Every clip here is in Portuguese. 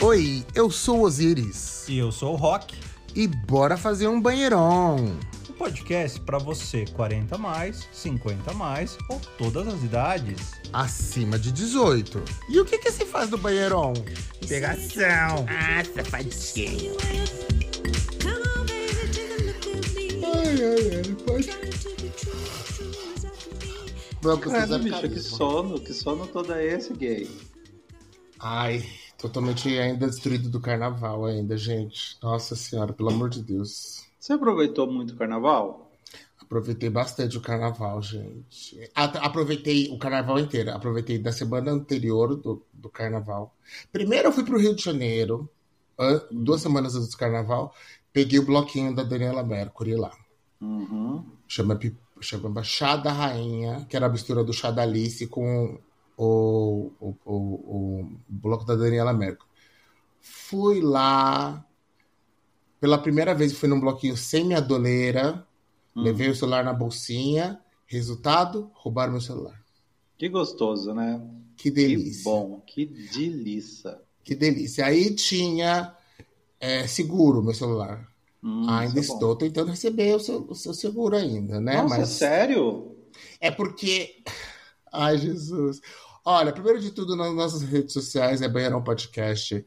Oi, eu sou o Osiris. E eu sou o Rock. E bora fazer um banheirão. Um podcast para você 40 mais, 50 mais ou todas as idades. Acima de 18. E o que que se faz no banheirão? Pegação. Ah, safadinho. Ai, ai, ai, pode. Vamos ficar bicho, que sono, que sono todo é esse, gay? Ai, totalmente ainda destruído do carnaval ainda, gente. Nossa senhora, pelo amor de Deus. Você aproveitou muito o carnaval? Aproveitei bastante o carnaval, gente. Aproveitei o carnaval inteiro. Aproveitei da semana anterior do, do carnaval. Primeiro eu fui pro Rio de Janeiro, an- duas semanas antes do carnaval. Peguei o bloquinho da Daniela Mercury lá. Uhum. Chama, chama Chá da Rainha, que era a mistura do Chá da Alice com o, o, bloco da Daniela Mercury. Fui lá. Pela primeira vez fui num bloquinho sem minha doleira. Hum. Levei o celular na bolsinha. Resultado, roubaram meu celular. Que gostoso, né? Que delícia. Que bom, que delícia. Que delícia. Aí tinha é, seguro meu celular. Hum, ainda é bom. estou tentando receber o seu, o seu seguro ainda, né? Nossa, sério? É porque. Ai, Jesus. Olha, primeiro de tudo, nas nossas redes sociais é Banheirão Podcast.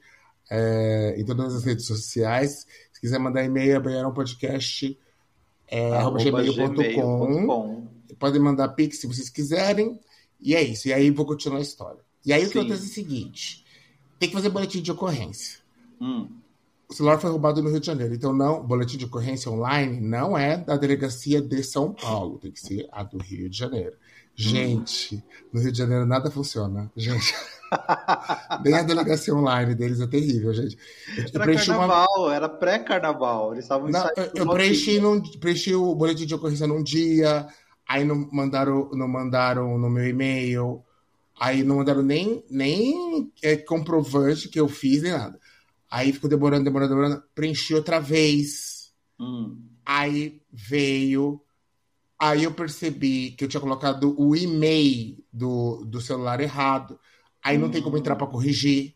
é, em todas as redes sociais. Se quiser mandar e-mail, é banheirãopodcast. É, arroba gmail.com. Podem mandar pix se vocês quiserem. E é isso. E aí vou continuar a história. E aí o que acontece é o seguinte: tem que fazer boletim de ocorrência. Hum. O celular foi roubado no Rio de Janeiro. Então, não, boletim de ocorrência online não é da delegacia de São Paulo. Tem que ser a do Rio de Janeiro. Gente, no Rio de Janeiro nada funciona. Gente, nem a delegacia online deles é terrível, gente. Eu, Era preenchi uma- carnaval, era pré-carnaval. Eles estavam Não, eu, preenchi, num, preenchi o boletim de ocorrência num dia, aí não mandaram, não mandaram no meu e-mail, aí não mandaram nem, nem é, comprovante que eu fiz, nem nada. Aí ficou demorando, demorando, demorando. Preenchi outra vez. Hum. Aí veio. Aí eu percebi que eu tinha colocado o e-mail do, do celular errado. Aí não tem como entrar para corrigir.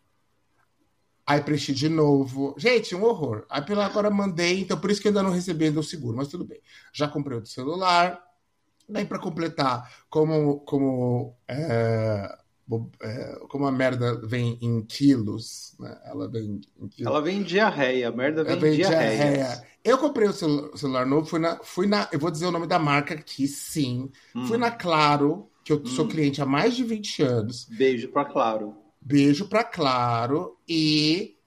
Aí preenchi de novo. Gente, um horror. Aí pela agora mandei, então por isso que ainda não recebi ainda o seguro, mas tudo bem. Já comprei outro celular. Daí para completar, como como é, é, como a merda vem em quilos, né? Ela vem em quilos. Ela vem em diarreia, a merda vem Eu em diarreia. a Eu comprei o celu- celular novo, fui na, fui na. Eu vou dizer o nome da marca aqui, sim. Hum. Fui na Claro, que eu sou Hum. cliente há mais de 20 anos. Beijo pra Claro. Beijo pra Claro e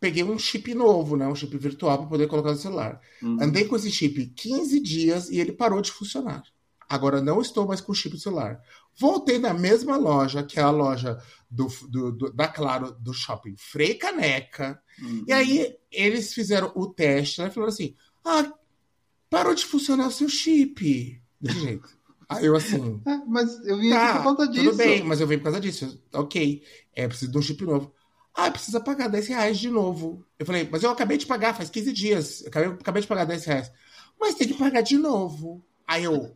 peguei um chip novo, né? Um chip virtual para poder colocar no celular. Hum. Andei com esse chip 15 dias e ele parou de funcionar. Agora não estou mais com o chip do celular. Voltei na mesma loja, que é a loja do, do- do- da Claro do shopping Frei Caneca. Hum. E aí eles fizeram o teste, né? Falaram assim: ah, parou de funcionar o seu chip. Desse jeito. Aí eu assim. É, mas eu vim aqui Tá, por conta disso. tudo bem, mas eu venho por causa disso. Ok, é, preciso de um chip novo. Ah, precisa pagar 10 reais de novo. Eu falei, mas eu acabei de pagar faz 15 dias. Eu acabei, acabei de pagar 10 reais. Mas tem que pagar de novo. Aí eu,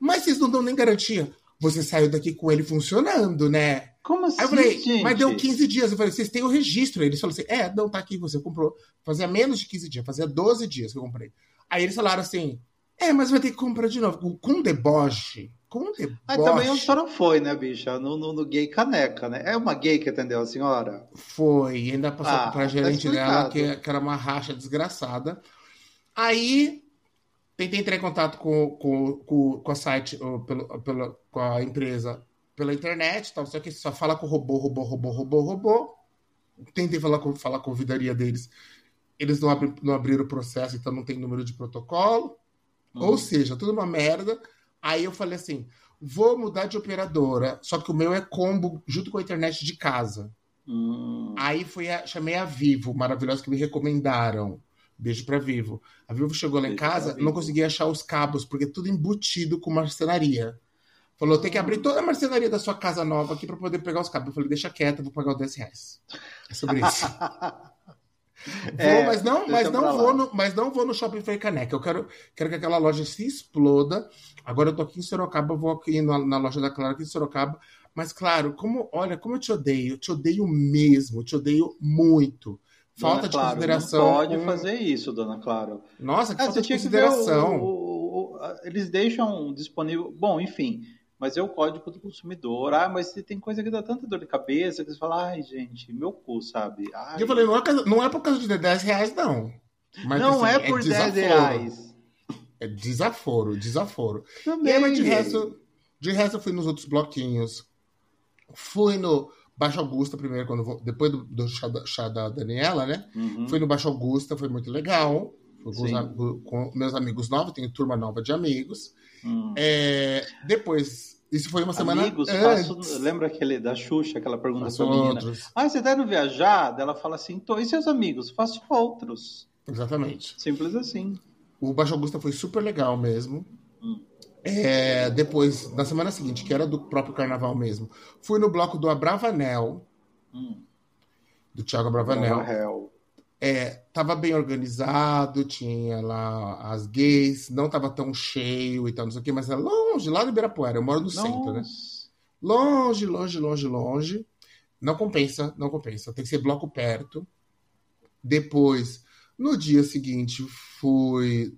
mas vocês não dão nem garantia. Você saiu daqui com ele funcionando, né? Como assim, Aí eu falei, gente? mas deu 15 dias. Eu falei, vocês têm o registro. Eles falaram assim, é, não, tá aqui, você comprou. Fazia menos de 15 dias, fazia 12 dias que eu comprei. Aí eles falaram assim, é, mas vai ter que comprar de novo. Com- deboche. Com deboche. Aí também a senhora foi, né, bicha? No, no, no gay caneca, né? É uma gay que atendeu a senhora? Foi, e ainda passou Ah, pra tá gerente dela, explicado. que, que era uma racha desgraçada. Aí, tentei entrar em contato com, com, com, com a site, ou pelo, pelo, com a empresa pela internet, tal, só que só fala com robô, robô, robô, robô, robô. Tentei falar com, falar com a ouvidoria deles. Eles não, abri, não abriram o processo, então não tem número de protocolo. Hum. Ou seja, tudo uma merda. Aí eu falei assim: vou mudar de operadora, só que o meu é combo junto com a internet de casa. Hum. Aí fui a- chamei a Vivo, maravilhosa, que me recomendaram. Beijo pra Vivo. A Vivo chegou lá em casa, não conseguia achar os cabos, porque tudo embutido com marcenaria. Falou, tem que abrir toda a marcenaria da sua casa nova aqui pra poder pegar os cabos. Eu falei, deixa quieto, vou pagar os 10 reais. É sobre isso. É, vou, mas não, mas não vou no, mas não vou no Shopping Frei Caneca. Eu quero, quero que aquela loja se exploda. Agora eu tô aqui em Sorocaba, eu vou aqui na, na loja da Clara aqui em Sorocaba Mas, claro, como, olha, como eu te odeio, eu te odeio mesmo, te odeio muito. Falta Dona de consideração. Não pode com- fazer isso, dona Claro. Nossa, que Ah, falta de consideração. o- o- o- eles deixam disponível. Bom, enfim, mas é o código do consumidor. Ah, mas tem coisa que dá tanta dor de cabeça que você fala, ai, gente, meu cu, sabe? Ai, Eu falei, não é, não é por causa de 10 reais, não. Mas, não assim, é por 10 desaforo. reais. É desaforo, desaforo. E Também. aí, mas de resto, de resto, eu fui nos outros bloquinhos. Fui no Baixo Augusta primeiro, quando vou- depois do, do chá, da, chá da Daniela, né? Uhum. Fui no Baixo Augusta, foi muito legal. Fui com, meus amigos novos, tenho turma nova de amigos. Hum. É, depois, isso foi uma semana Amigos, antes. faço, lembra aquele da Xuxa, aquela pergunta Faço pra menina? outros. Ah, você tá indo viajar? Ela fala assim, tô, e seus amigos? Faço outros. Exatamente. Simples assim. O Baixo Augusta foi super legal mesmo. Hum. É, depois, na semana seguinte, que era do próprio carnaval mesmo, fui no bloco do Abravanel, Hum. do Thiago Abravanel. É, tava bem organizado, tinha lá as gays, não tava tão cheio e tal, não sei o quê, mas é longe, lá no Ibirapuera, eu moro no centro, né? Nossa. Longe, longe, longe, longe. Não compensa, não compensa. Tem que ser bloco perto. Depois, no dia seguinte, fui.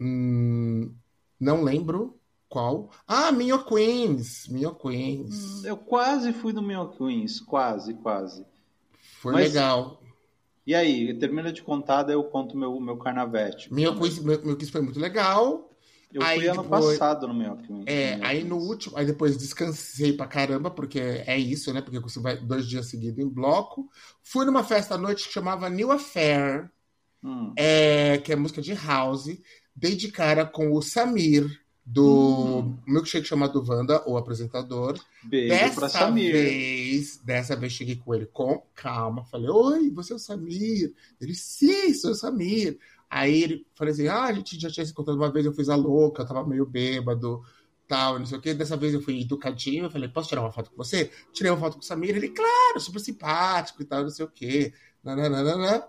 hum, não lembro qual. Ah, Minho Queens. Minho Queens. Hum, Eu quase fui no meu Queens, quase, quase. Foi mas- legal. E aí, termina de contar, daí eu conto meu, meu carnavete. Minho Queens, meu, meu Queens foi muito legal. Eu aí fui ano depois- passado no meu Queens. É, meu aí Queens. no último, aí depois descansei pra caramba, porque é isso, né? Porque você vai dois dias seguidos em bloco. Fui numa festa à noite que chamava New Affair. Hum. é, que é música de house, dei de cara com o Samir, do Hum. Milkshake chamado Wanda, o apresentador. Beijo pra Dessa Samir. vez, dessa vez cheguei com ele com calma, falei, oi, você é o Samir? Ele, sim, sou o Samir. Aí ele falei assim, ah, a gente já tinha se encontrado uma vez, eu fiz a louca, eu tava meio bêbado, tal, não sei o quê. Dessa vez eu fui educadinho, eu falei, posso tirar uma foto com você? Tirei uma foto com o Samir, ele, claro, super simpático e tal, não sei o quê. Nananana.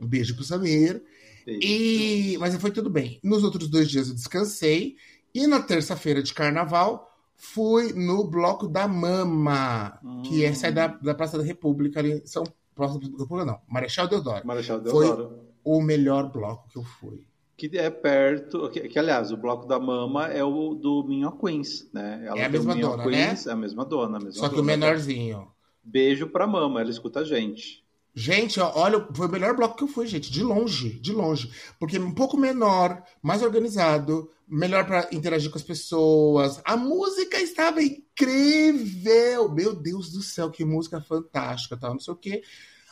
Um beijo pro Samir. Beijo. E... Mas foi tudo bem. Nos outros dois dias eu descansei. E na terça-feira de carnaval, fui no Bloco da Mama, que é Hum. sai da, da Praça da República, ali em São Praça da República, não, Marechal Deodoro. Marechal Foi- Deodoro. O melhor bloco que eu fui. Que é perto. Que, que, aliás, o bloco da Mama é o do Minho Queens, né? Ela É a mesma dona, Queens, É a mesma dona. A mesma Só que o dona. menorzinho. Beijo pra Mama, ela escuta a gente. Gente, olha, foi o melhor bloco que eu fui, gente, de longe, de longe. Porque um pouco menor, mais organizado, melhor para interagir com as pessoas. A música estava incrível! Meu Deus do céu, que música fantástica, tal, não sei o quê.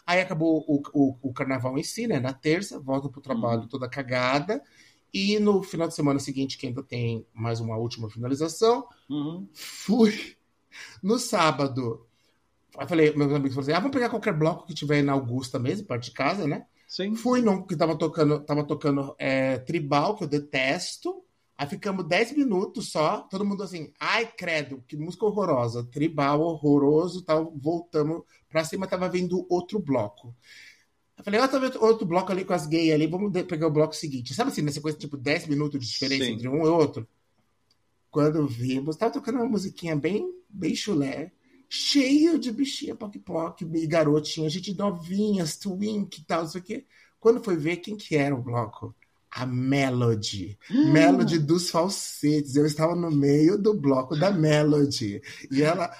Aí acabou o, o, o carnaval em si, né? Na terça, volta pro trabalho toda cagada. E no final de semana seguinte, que ainda tem mais uma última finalização, Uhum. fui no sábado. Aí falei, meus amigos falaram assim: ah, vamos pegar qualquer bloco que tiver na Augusta mesmo, perto de casa, né? Sim. Fui num que tava tocando, tava tocando é, tribal, que eu detesto. Aí ficamos 10 minutos só, todo mundo assim, ai, credo, que música horrorosa, tribal, horroroso tal. Voltamos pra cima, tava vendo outro bloco. Eu falei, ó, tá vendo outro bloco ali com as gays ali, vamos pegar o bloco seguinte. Sabe assim, nessa coisa, tipo, 10 minutos de diferença Sim. entre um e outro? Quando vimos, tava tocando uma musiquinha bem, bem chulé, cheio de bichinha poc-poc, garotinha, gente novinhas, twink e tal, não sei o quê. Quando foi ver quem que era o bloco? A Melody. Melody dos falsetes. Eu estava no meio do bloco da Melody. E ela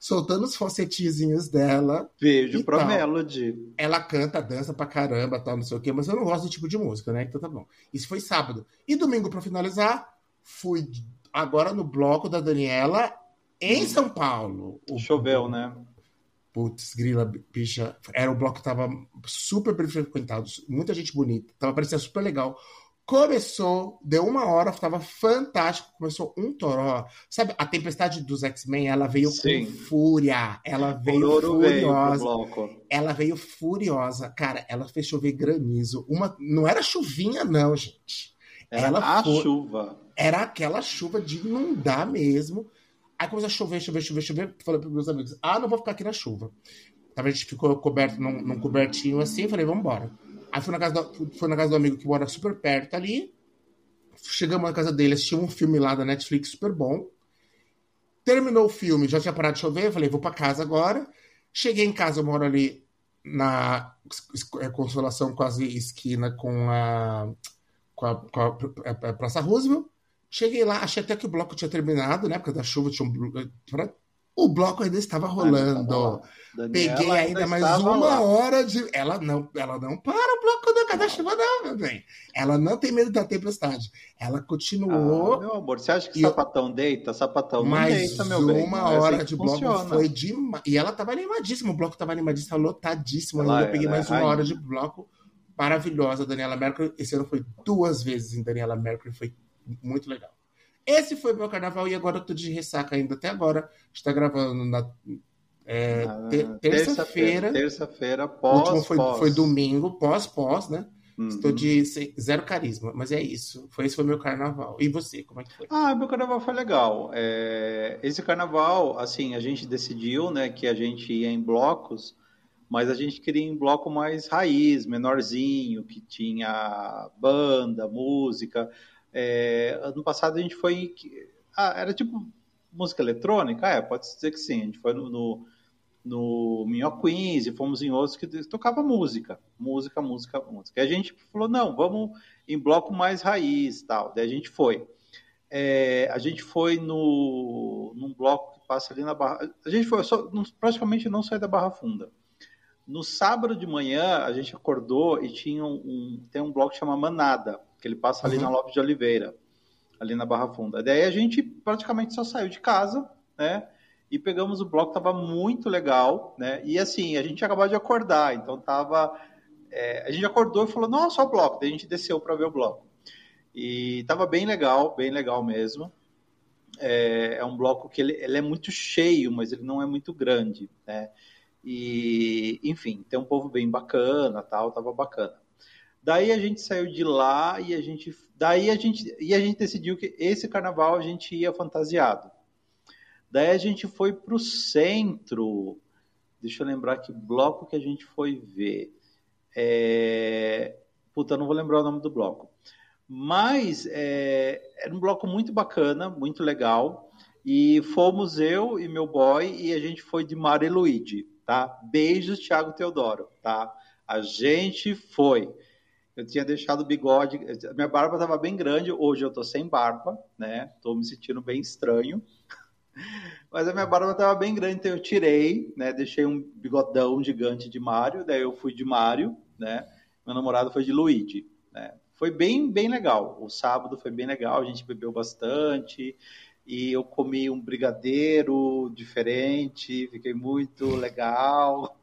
soltando os falsetezinhos dela. Beijo pra tal. Melody. Ela canta, dança pra caramba, tal, não sei o quê, mas eu não gosto do tipo de música, né? Então tá bom. Isso foi sábado. E domingo, pra finalizar, fui agora no bloco da Daniela em São Paulo. O- Choveu, né? Putz, grila, bicha. Era o bloco que tava super bem frequentado, muita gente bonita, tava parecendo super legal. Começou, deu uma hora, tava fantástico. Começou um toró. Sabe, a tempestade dos X-Men, ela veio Sim. com fúria. Ela veio veio furiosa. bloco. Ela veio furiosa. Cara, ela fez chover granizo. Uma, não era chuvinha, não, gente. Era Ela a foi- chuva. Era aquela chuva de inundar mesmo. Aí começou a chover, chover, chover, chover. Falei pros meus amigos: ah, não vou ficar aqui na chuva. Tava, a gente ficou coberto num, num cobertinho assim. Falei: vamos embora. Aí fui na, casa do, na casa do amigo que mora super perto ali. Chegamos na casa dele, assistimos um filme lá da Netflix super bom. Terminou o filme, já tinha parado de chover, falei, vou para casa agora. Cheguei em casa, eu moro ali na é, Consolação, quase esquina com a, com a, com a, a, a Praça Roosevelt. Cheguei lá, achei até que o bloco tinha terminado, né? Porque da chuva tinha um. O bloco ainda estava rolando. Peguei ainda mais uma lá. hora de. Ela não, ela não para o bloco da cada chuva, não, meu bem. Ela não tem medo da tempestade. Ela continuou. Ah, meu amor, você acha que e sapatão deita? Sapatão não deita, meu bem. Uma é hora assim de bloco funciona. foi demais. E ela estava animadíssima, o bloco estava animadíssimo, lotadíssimo. Ela, eu peguei mais é uma hora de bloco maravilhosa. Daniela Mercury. Esse ano foi duas vezes em Daniela Mercury, foi muito legal. Esse foi meu carnaval e agora eu tô de ressaca ainda. Até agora está gravando na é, ah, terça-feira. Terça-feira, pós. O último foi, pós. foi domingo, pós-pós, né? Uhum. Estou de zero carisma, mas é isso. Foi esse foi meu carnaval. E você, como é que foi? Ah, meu carnaval foi legal. É... Esse carnaval, assim, a gente decidiu, né, que a gente ia em blocos, mas a gente queria em bloco mais raiz, menorzinho, que tinha banda, música. É, ano passado a gente foi. Ah, era tipo música eletrônica? É, pode dizer que sim. A gente foi no, no, no Minho Queens e fomos em outros que tocava música. Música, música, música. E a gente falou: não, vamos em bloco mais raiz tal. Daí a gente foi. É, a gente foi no, num bloco que passa ali na Barra. A gente foi, só, praticamente não sai da Barra Funda. No sábado de manhã, a gente acordou e tinha um tem um bloco que chama Manada que ele passa ali uhum. na Lopes de Oliveira, ali na Barra Funda. Daí a gente praticamente só saiu de casa, né? E pegamos o bloco, tava muito legal, né? E assim, a gente acabou de acordar, então tava. É, a gente acordou e falou, nossa, só o bloco. Daí a gente desceu para ver o bloco. E tava bem legal, bem legal mesmo. É, é um bloco que ele, ele, é muito cheio, mas ele não é muito grande, né? E, enfim, tem um povo bem bacana, tal, tava bacana. Daí a gente saiu de lá e a gente, daí a gente, e a gente decidiu que esse carnaval a gente ia fantasiado. Daí a gente foi para o centro. Deixa eu lembrar que bloco que a gente foi ver. É... Puta, não vou lembrar o nome do bloco. Mas é... era um bloco muito bacana, muito legal. E fomos eu e meu boy e a gente foi de Mario e Luigi, tá? Beijos, Thiago Teodoro, tá? A gente foi. Eu tinha deixado o bigode, minha barba estava bem grande, hoje eu estou sem barba, né? Estou me sentindo bem estranho. Mas a minha barba estava bem grande, então eu tirei, né? Deixei um bigodão gigante de Mario, daí eu fui de Mario, né? Meu namorado foi de Luigi, né? Foi bem, bem legal. O sábado foi bem legal, a gente bebeu bastante e eu comi um brigadeiro diferente, fiquei muito legal.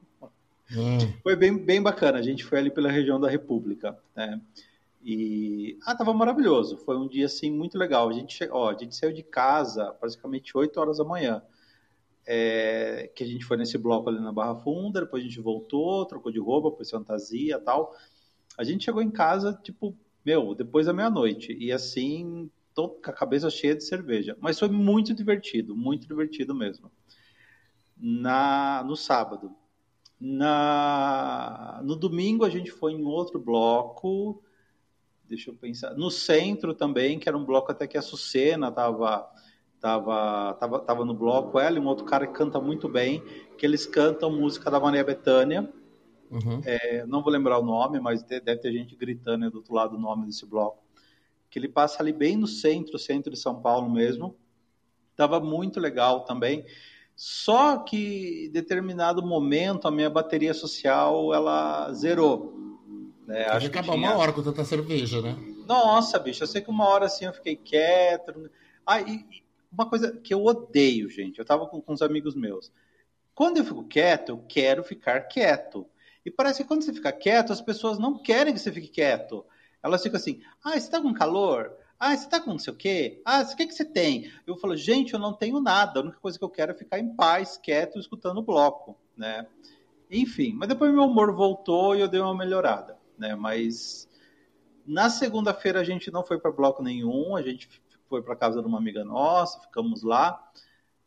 Hum. Foi bem, bem bacana. A gente foi ali pela região da República, né? E ah, tava maravilhoso. Foi um dia assim muito legal. A gente, ó, a gente saiu de casa praticamente 8 horas da manhã. É, que a gente foi nesse bloco ali na Barra Funda, depois a gente voltou, trocou de roupa, pôs fantasia tal. A gente chegou em casa, tipo, meu, depois da meia-noite. E assim, tô com a cabeça cheia de cerveja. Mas foi muito divertido, muito divertido mesmo. Na, no sábado, na, no domingo a gente foi em outro bloco, deixa eu pensar, no centro também, que era um bloco até que a Sucena estava tava, tava, tava no bloco, ela e um outro cara que canta muito bem, que eles cantam música da Maria Bethânia, uhum. é, não vou lembrar o nome, mas deve ter gente gritando do outro lado o nome desse bloco, que ele passa ali bem no centro, centro de São Paulo mesmo, tava muito legal também, só que em determinado momento a minha bateria social ela zerou. Né? Acho que acaba tinha... uma hora com tanta cerveja, né? Nossa, bicho, eu sei que uma hora assim eu fiquei quieto. Ah, e uma coisa que eu odeio, gente, eu tava com, com uns amigos meus. Quando eu fico quieto, eu quero ficar quieto. E parece que quando você fica quieto, as pessoas não querem que você fique quieto. Elas ficam assim: ah, você tá com calor? Ah, você tá com não sei o quê? Ah, o que, que você tem? Eu falo, gente, eu não tenho nada. A única coisa que eu quero é ficar em paz, quieto, escutando o bloco, né? Enfim, mas depois meu humor voltou e eu dei uma melhorada, né? Mas na segunda-feira a gente não foi para bloco nenhum, a gente foi para casa de uma amiga nossa, ficamos lá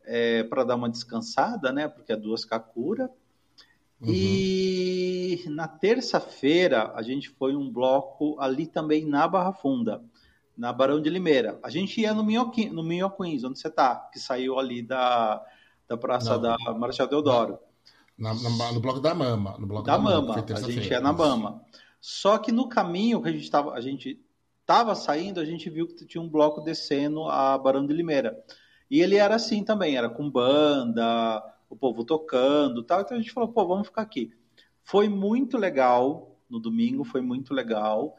é, para dar uma descansada, né? Porque é duas Kakura. Uhum. E na terça-feira a gente foi um bloco ali também na Barra Funda na Barão de Limeira. A gente ia no Minhoquins, no Minhoquins onde você tá, que saiu ali da, da Praça da Marechal Deodoro. Na, na, no bloco da Mama. No bloco da, da Mama, Mama. a gente ia na Mama. Só que no caminho que a gente estava, a gente estava saindo, a gente viu que tinha um bloco descendo a Barão de Limeira. E ele era assim também, era com banda, o povo tocando tal. Então a gente falou, pô, vamos ficar aqui. Foi muito legal no domingo, foi muito legal.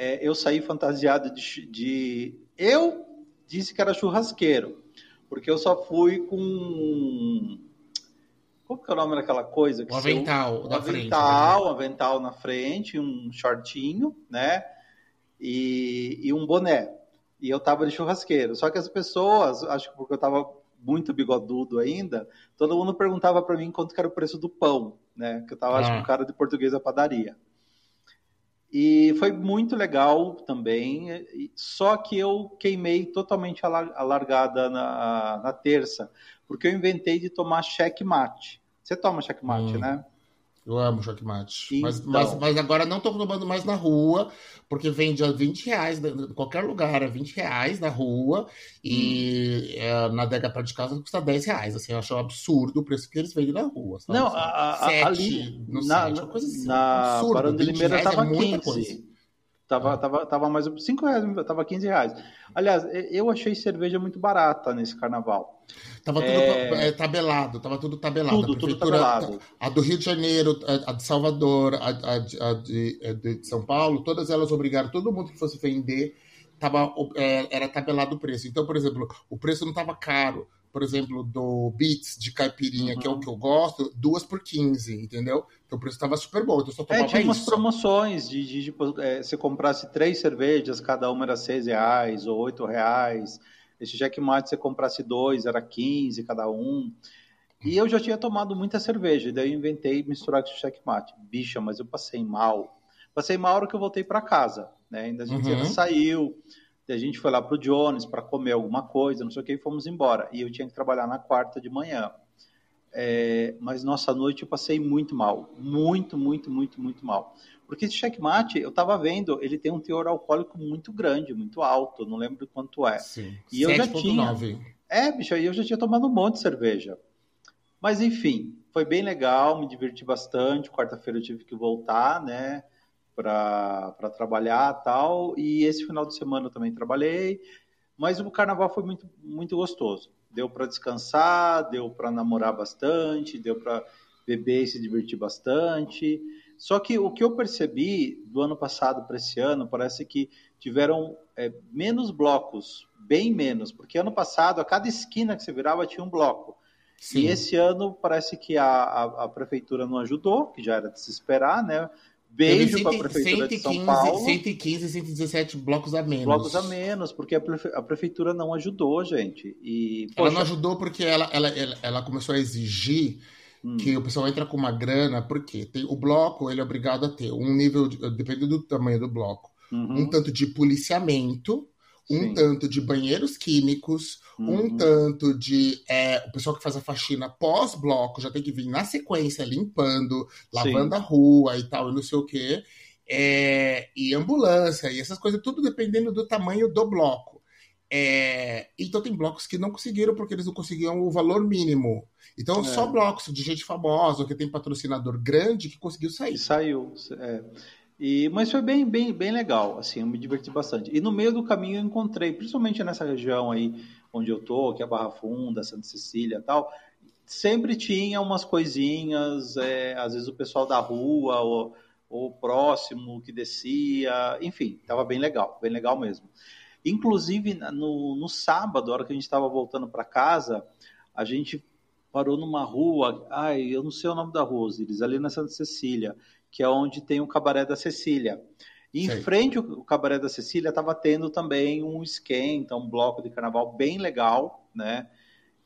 É, eu saí fantasiado de, de, Eu disse que era churrasqueiro, porque eu só fui com. Como que é o nome daquela coisa? Que um avental, um avental, um avental na frente, um shortinho, né? E, e um boné. E eu tava de churrasqueiro. Só que as pessoas, acho que porque eu tava muito bigodudo ainda, todo mundo perguntava para mim quanto era o preço do pão, né? Que eu tava, ah. acho que, um cara de português da padaria. E foi muito legal também, só que eu queimei totalmente a largada na, na terça, porque eu inventei de tomar checkmate. Você toma checkmate, hum. né? Eu amo checkmate. Então... Mas, mas, mas, agora não estou tomando mais na rua, porque vende a 20 reais, em qualquer lugar, é 20 reais na rua, e hum. é, na adega perto de casa custa 10 reais. Assim, eu acho um absurdo o preço que eles vendem na rua. Sabe? Não, assim, a, a, ali, no na, site, coisa assim, na absurdo. Barão de Limeira estava é 15. Coisa. Tava, ah. tava, tava mais 5 reais, tava 15 reais. Aliás, eu achei cerveja muito barata nesse carnaval. Tava tudo é... tabelado, tava tudo tabelado. Tudo, tudo tabelado. A do Rio de Janeiro, a de Salvador, a, a, a de, a de São Paulo, todas elas obrigaram todo mundo que fosse vender, tava, é, era tabelado o preço. Então, por exemplo, o preço não tava caro por exemplo, do Beats de caipirinha, uhum. que é o uhum. que eu gosto, duas por 15, entendeu? Então o preço estava super bom, então só é, tomava é, tinha isso. umas promoções de, de, tipo, é, você comprasse três cervejas, cada uma era seis reais ou oito reais. Esse Jackmate, você comprasse dois, era 15 cada um. E eu já tinha tomado muita cerveja, daí eu inventei misturar com checkmate. Bicha, mas eu passei mal. Passei mal na hora que eu voltei para casa, né? Ainda a gente uhum. saiu, a gente foi lá pro Jones para comer alguma coisa, não sei o que, e fomos embora. E eu tinha que trabalhar na quarta de manhã. É, mas nossa noite eu passei muito mal, muito, muito, muito, muito mal. Porque esse checkmate, eu estava vendo, ele tem um teor alcoólico muito grande, muito alto, não lembro quanto é. Sim. E 7. eu já tinha. 9. É, bicho, aí eu já tinha tomado um monte de cerveja. Mas enfim, foi bem legal, me diverti bastante. Quarta-feira eu tive que voltar, né? Para trabalhar tal. E esse final de semana eu também trabalhei. Mas o carnaval foi muito, muito gostoso. Deu para descansar, deu para namorar bastante, deu para beber e se divertir bastante. Só que o que eu percebi do ano passado para esse ano, parece que tiveram é, menos blocos, bem menos, porque ano passado, a cada esquina que você virava tinha um bloco. Sim. E esse ano parece que a, a, a, prefeitura não ajudou, que já era de se esperar, né? Beijo para a Prefeitura 115, de São Paulo. 115, 117 blocos a menos. Blocos a menos, porque a, prefe... a Prefeitura não ajudou, gente. E, poxa... Ela não ajudou porque ela, ela, ela, ela começou a exigir hum. que o pessoal entra com uma grana, porque tem, o bloco ele é obrigado a ter um nível, de, dependendo do tamanho do bloco, uhum. um tanto de policiamento, um Sim. tanto de banheiros químicos, uhum. um tanto de. É, o pessoal que faz a faxina pós-bloco já tem que vir na sequência limpando, lavando Sim. a rua e tal, e não sei o quê. É, e ambulância, e essas coisas, tudo dependendo do tamanho do bloco. É, então tem blocos que não conseguiram porque eles não conseguiam o valor mínimo. Então é. só blocos de gente famosa, que tem patrocinador grande, que conseguiu sair. Saiu. E, mas foi bem, bem, bem legal, assim, eu me diverti bastante. E no meio do caminho eu encontrei, principalmente nessa região aí onde eu tô, que é Barra Funda, Santa Cecília tal, sempre tinha umas coisinhas, é, às vezes o pessoal da rua ou, ou próximo que descia, enfim, estava bem legal, bem legal mesmo. Inclusive, no, no sábado, a hora que a gente estava voltando para casa, a gente parou numa rua, ai, eu não sei o nome da rua, Osiris, ali na Santa Cecília, que é onde tem o Cabaré da Cecília. E em frente ao Cabaré da Cecília estava tendo também um esquenta, um bloco de carnaval bem legal, né?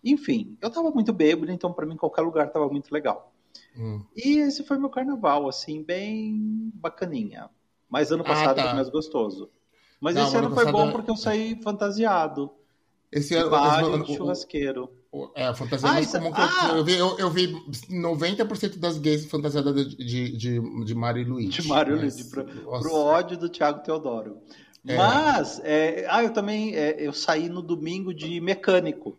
Enfim, eu estava muito bêbado, então para mim qualquer lugar estava muito legal. Hum. E esse foi meu carnaval, assim, bem bacaninha. Mas ano ah, passado ah, tá. foi mais gostoso. Mas Não, esse ano, ano foi bom porque eu saí fantasiado. Esse ano, bar, churrasqueiro. É, a fantasia ah, mais comum que ah. eu, eu, vi, eu, eu vi 90% das gays fantasiadas de, de, de, de Mário e Luiz. De Mário e Luiz, pro, pro ódio do Thiago Teodoro. É. Mas, é, ah, eu também, é, eu saí no domingo de mecânico.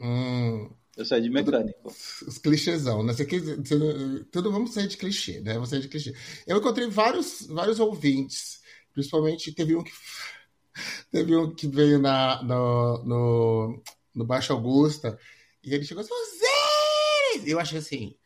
Hum. Eu saí de mecânico. Os clichêzão, né? Você, você, tudo vamos sair de clichê, né? Vamos sair de clichê. Eu encontrei vários, vários ouvintes, principalmente teve um que teve um que veio na, no, no, no Baixo Augusta e ele chegou assim, Zé! Eu achei assim,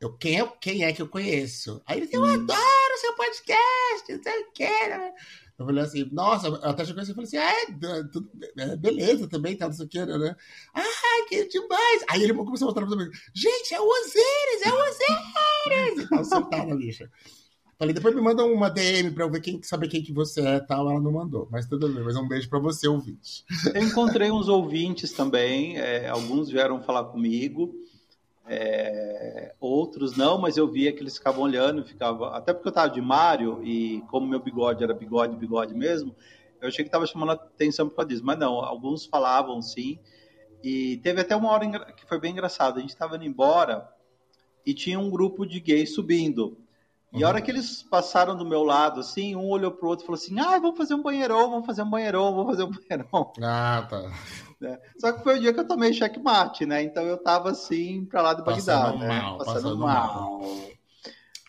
eu, quem, é, quem é que eu conheço? Aí ele disse, eu hum. adoro o seu podcast, não sei o que, né? Eu falei assim, nossa, até chegou assim, eu falei assim, ah, é, tudo, é, beleza também, tá, não sei o que, né? Ah, que demais! Aí ele começou a mostrar pra mim, gente, é o Osiris, é o Osiris! E tal, sentado na lixa. Falei, depois me manda uma DM pra eu ver quem, saber quem que você é tal. Ela não mandou, mas tudo bem. Mas um beijo pra você, ouvinte. Eu encontrei uns ouvintes também, é, alguns vieram falar comigo. É, outros não, mas eu via que eles ficavam olhando, ficava até porque eu estava de Mário e como meu bigode era bigode, bigode mesmo, eu achei que estava chamando atenção por causa disso, mas não, alguns falavam sim. E teve até uma hora que foi bem engraçado, a gente estava indo embora e tinha um grupo de gays subindo. E a hora que eles passaram do meu lado, assim, um olhou pro outro e falou assim: ah, vamos fazer um banheirão, vamos fazer um banheirão, vamos fazer um banheirão. Ah, tá. Né? Só que foi o dia que eu tomei checkmate, né? Então eu tava assim pra lá de Bagdá, passando né? Mal, passando, passando mal. mal.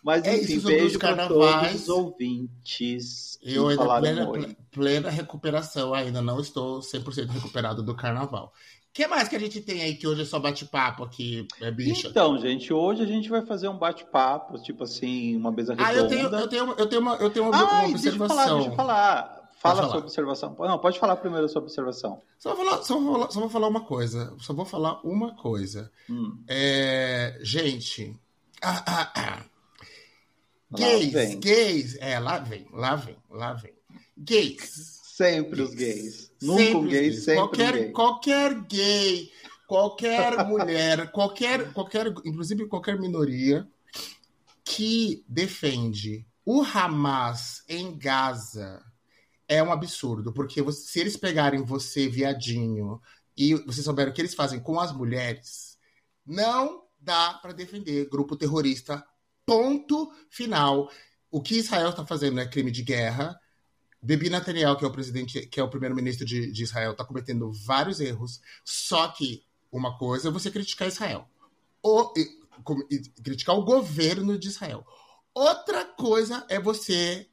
Mas é enfim, isso, beijo para todos os ouvintes. Eu ainda plena, plena recuperação ainda, não estou 100% recuperado do carnaval. O que mais que a gente tem aí que hoje é só bate-papo aqui, é bicha? Então, gente, hoje a gente vai fazer um bate-papo, tipo assim, uma mesa redonda. Ah, eu tenho, eu tenho, eu tenho uma, eu tenho uma, ah, uma observação. Deixa eu falar, deixa eu falar. Fala sua observação. Não, pode falar primeiro a sua observação. Só vou falar, só vou só vou falar uma coisa. Só vou falar uma coisa. Hum. É, gente. Ah, ah, ah. Gays, gays. É, lá vem, lá vem, lá vem. Gays. Sempre os gays. Nunca sempre um gay, sempre qualquer, um gay. Qualquer gay, qualquer mulher, qualquer, qualquer, inclusive qualquer minoria que defende o Hamas em Gaza é um absurdo, porque se eles pegarem você, viadinho, e vocês souberam o que eles fazem com as mulheres, não dá para defender grupo terrorista. Ponto final. O que Israel está fazendo é crime de guerra. Bibi Netanyahu, que é o presidente, que é o primeiro-ministro de, de Israel, está cometendo vários erros. Só que uma coisa é você criticar Israel, ou e, e, criticar o governo de Israel. Outra coisa é você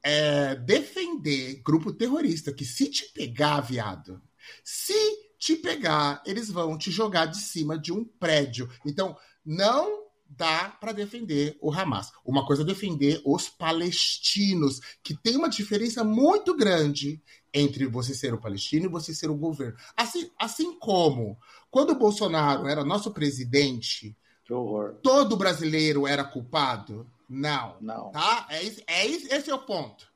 é, defender grupo terrorista que se te pegar, viado, se te pegar, eles vão te jogar de cima de um prédio. Então, não dá para defender o Hamas. Uma coisa é defender os palestinos, que tem uma diferença muito grande entre você ser o palestino e você ser o governo. Assim, assim como quando o Bolsonaro era nosso presidente, todo brasileiro era culpado. Não. Não. Tá? É, esse, é esse, esse é o ponto.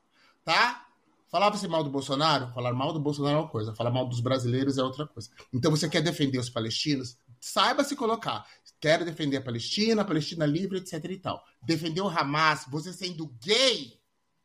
Tá? Falava-se mal do Bolsonaro? Falar mal do Bolsonaro é uma coisa, falar mal dos brasileiros é outra coisa. Então você quer defender os palestinos? Saiba se colocar. Quero defender a Palestina, a Palestina livre, etc e tal. Defender o Hamas, você sendo gay,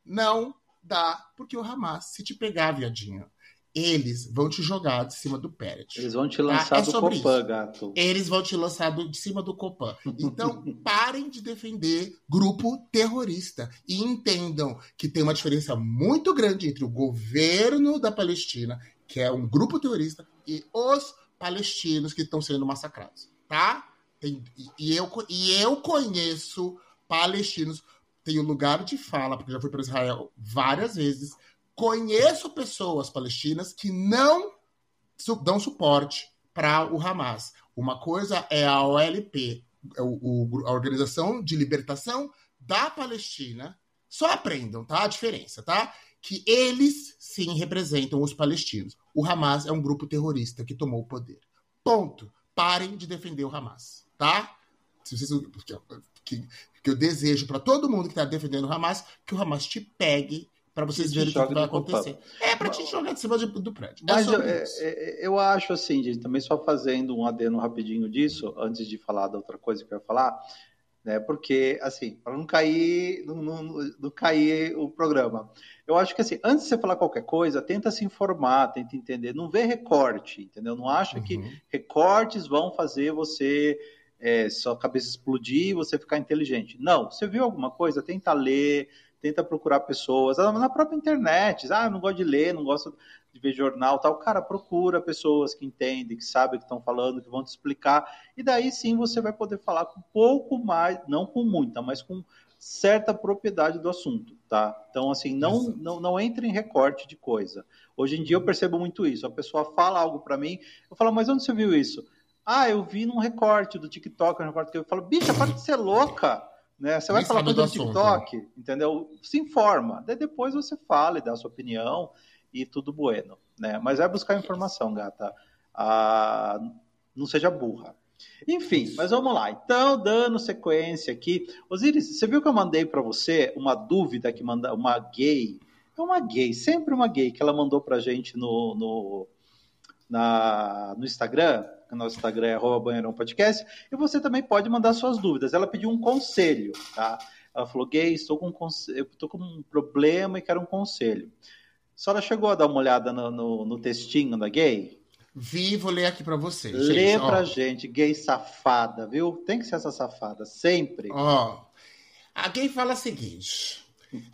não dá, porque o Hamas, se te pegar, viadinho, eles vão te jogar de cima do Peret. Eles vão te tá? lançar tá? é do Copan, isso. gato. Eles vão te lançar do, de cima do Copan. Então, parem de defender grupo terrorista e entendam que tem uma diferença muito grande entre o governo da Palestina, que é um grupo terrorista, e os palestinos que estão sendo massacrados, tá? E, eu, e eu conheço palestinos, tenho lugar de fala, porque já fui para Israel várias vezes, Conheço pessoas palestinas que não dão suporte para o Hamas. Uma coisa é a OLP, é a Organização de Libertação da Palestina. Só aprendam, tá? A diferença, tá? Que eles sim representam os palestinos. O Hamas é um grupo terrorista que tomou o poder. Ponto. Parem de defender o Hamas, tá? Se vocês, que, que eu desejo para todo mundo que está defendendo o Hamas que o Hamas te pegue para vocês verem o que vai acontecer. É para te jogar de cima do prédio. É Mas eu, é, é, eu, acho assim, gente, também só fazendo um adeno rapidinho disso, antes de falar da outra coisa que eu ia falar, né? Porque, assim, para não cair, não, não, não, cair o programa. Eu acho que assim, antes de você falar qualquer coisa, tenta se informar, tenta entender. Não vê recorte, entendeu? Não acha uhum. que recortes vão fazer você é, sua cabeça explodir e você ficar inteligente. Não, você viu alguma coisa, tenta ler, tenta procurar pessoas, ah, na própria internet, ah, eu não gosto de ler, não gosto de ver jornal tal, cara, procura pessoas que entendem, que sabem o que estão falando, que vão te explicar, e daí sim você vai poder falar com um pouco mais, não com muita, mas com certa propriedade do assunto, tá? Então, assim, não, não, não entre em recorte de coisa. Hoje em dia eu percebo muito isso. A pessoa fala algo para mim, eu falo, mas onde você viu isso? Ah, eu vi num recorte do TikTok, um recorte que eu falo, bicha, para de ser louca, né? Você vai falar coisa do TikTok, assunto. entendeu? Se informa. Daí depois você fala e dá a sua opinião e tudo bueno, né? Mas vai buscar informação, gata. Ah, não seja burra. Enfim, mas vamos lá. Então, dando sequência aqui. Osiris, você viu que eu mandei para você uma dúvida que manda uma gay. É uma gay, sempre uma gay, que ela mandou pra gente no, no, na, no Instagram. Nosso Instagram é arroba banheirão podcast. E você também pode mandar suas dúvidas. Ela pediu um conselho, tá? Ela falou, gay, estou com, eu estou com um problema e quero um conselho. A senhora chegou a dar uma olhada no, no, no textinho da gay? Vi, vou ler aqui para vocês. Lê gente, pra ó. gente, gay safada, viu? Tem que ser essa safada, sempre. Ó, a gay fala o seguinte.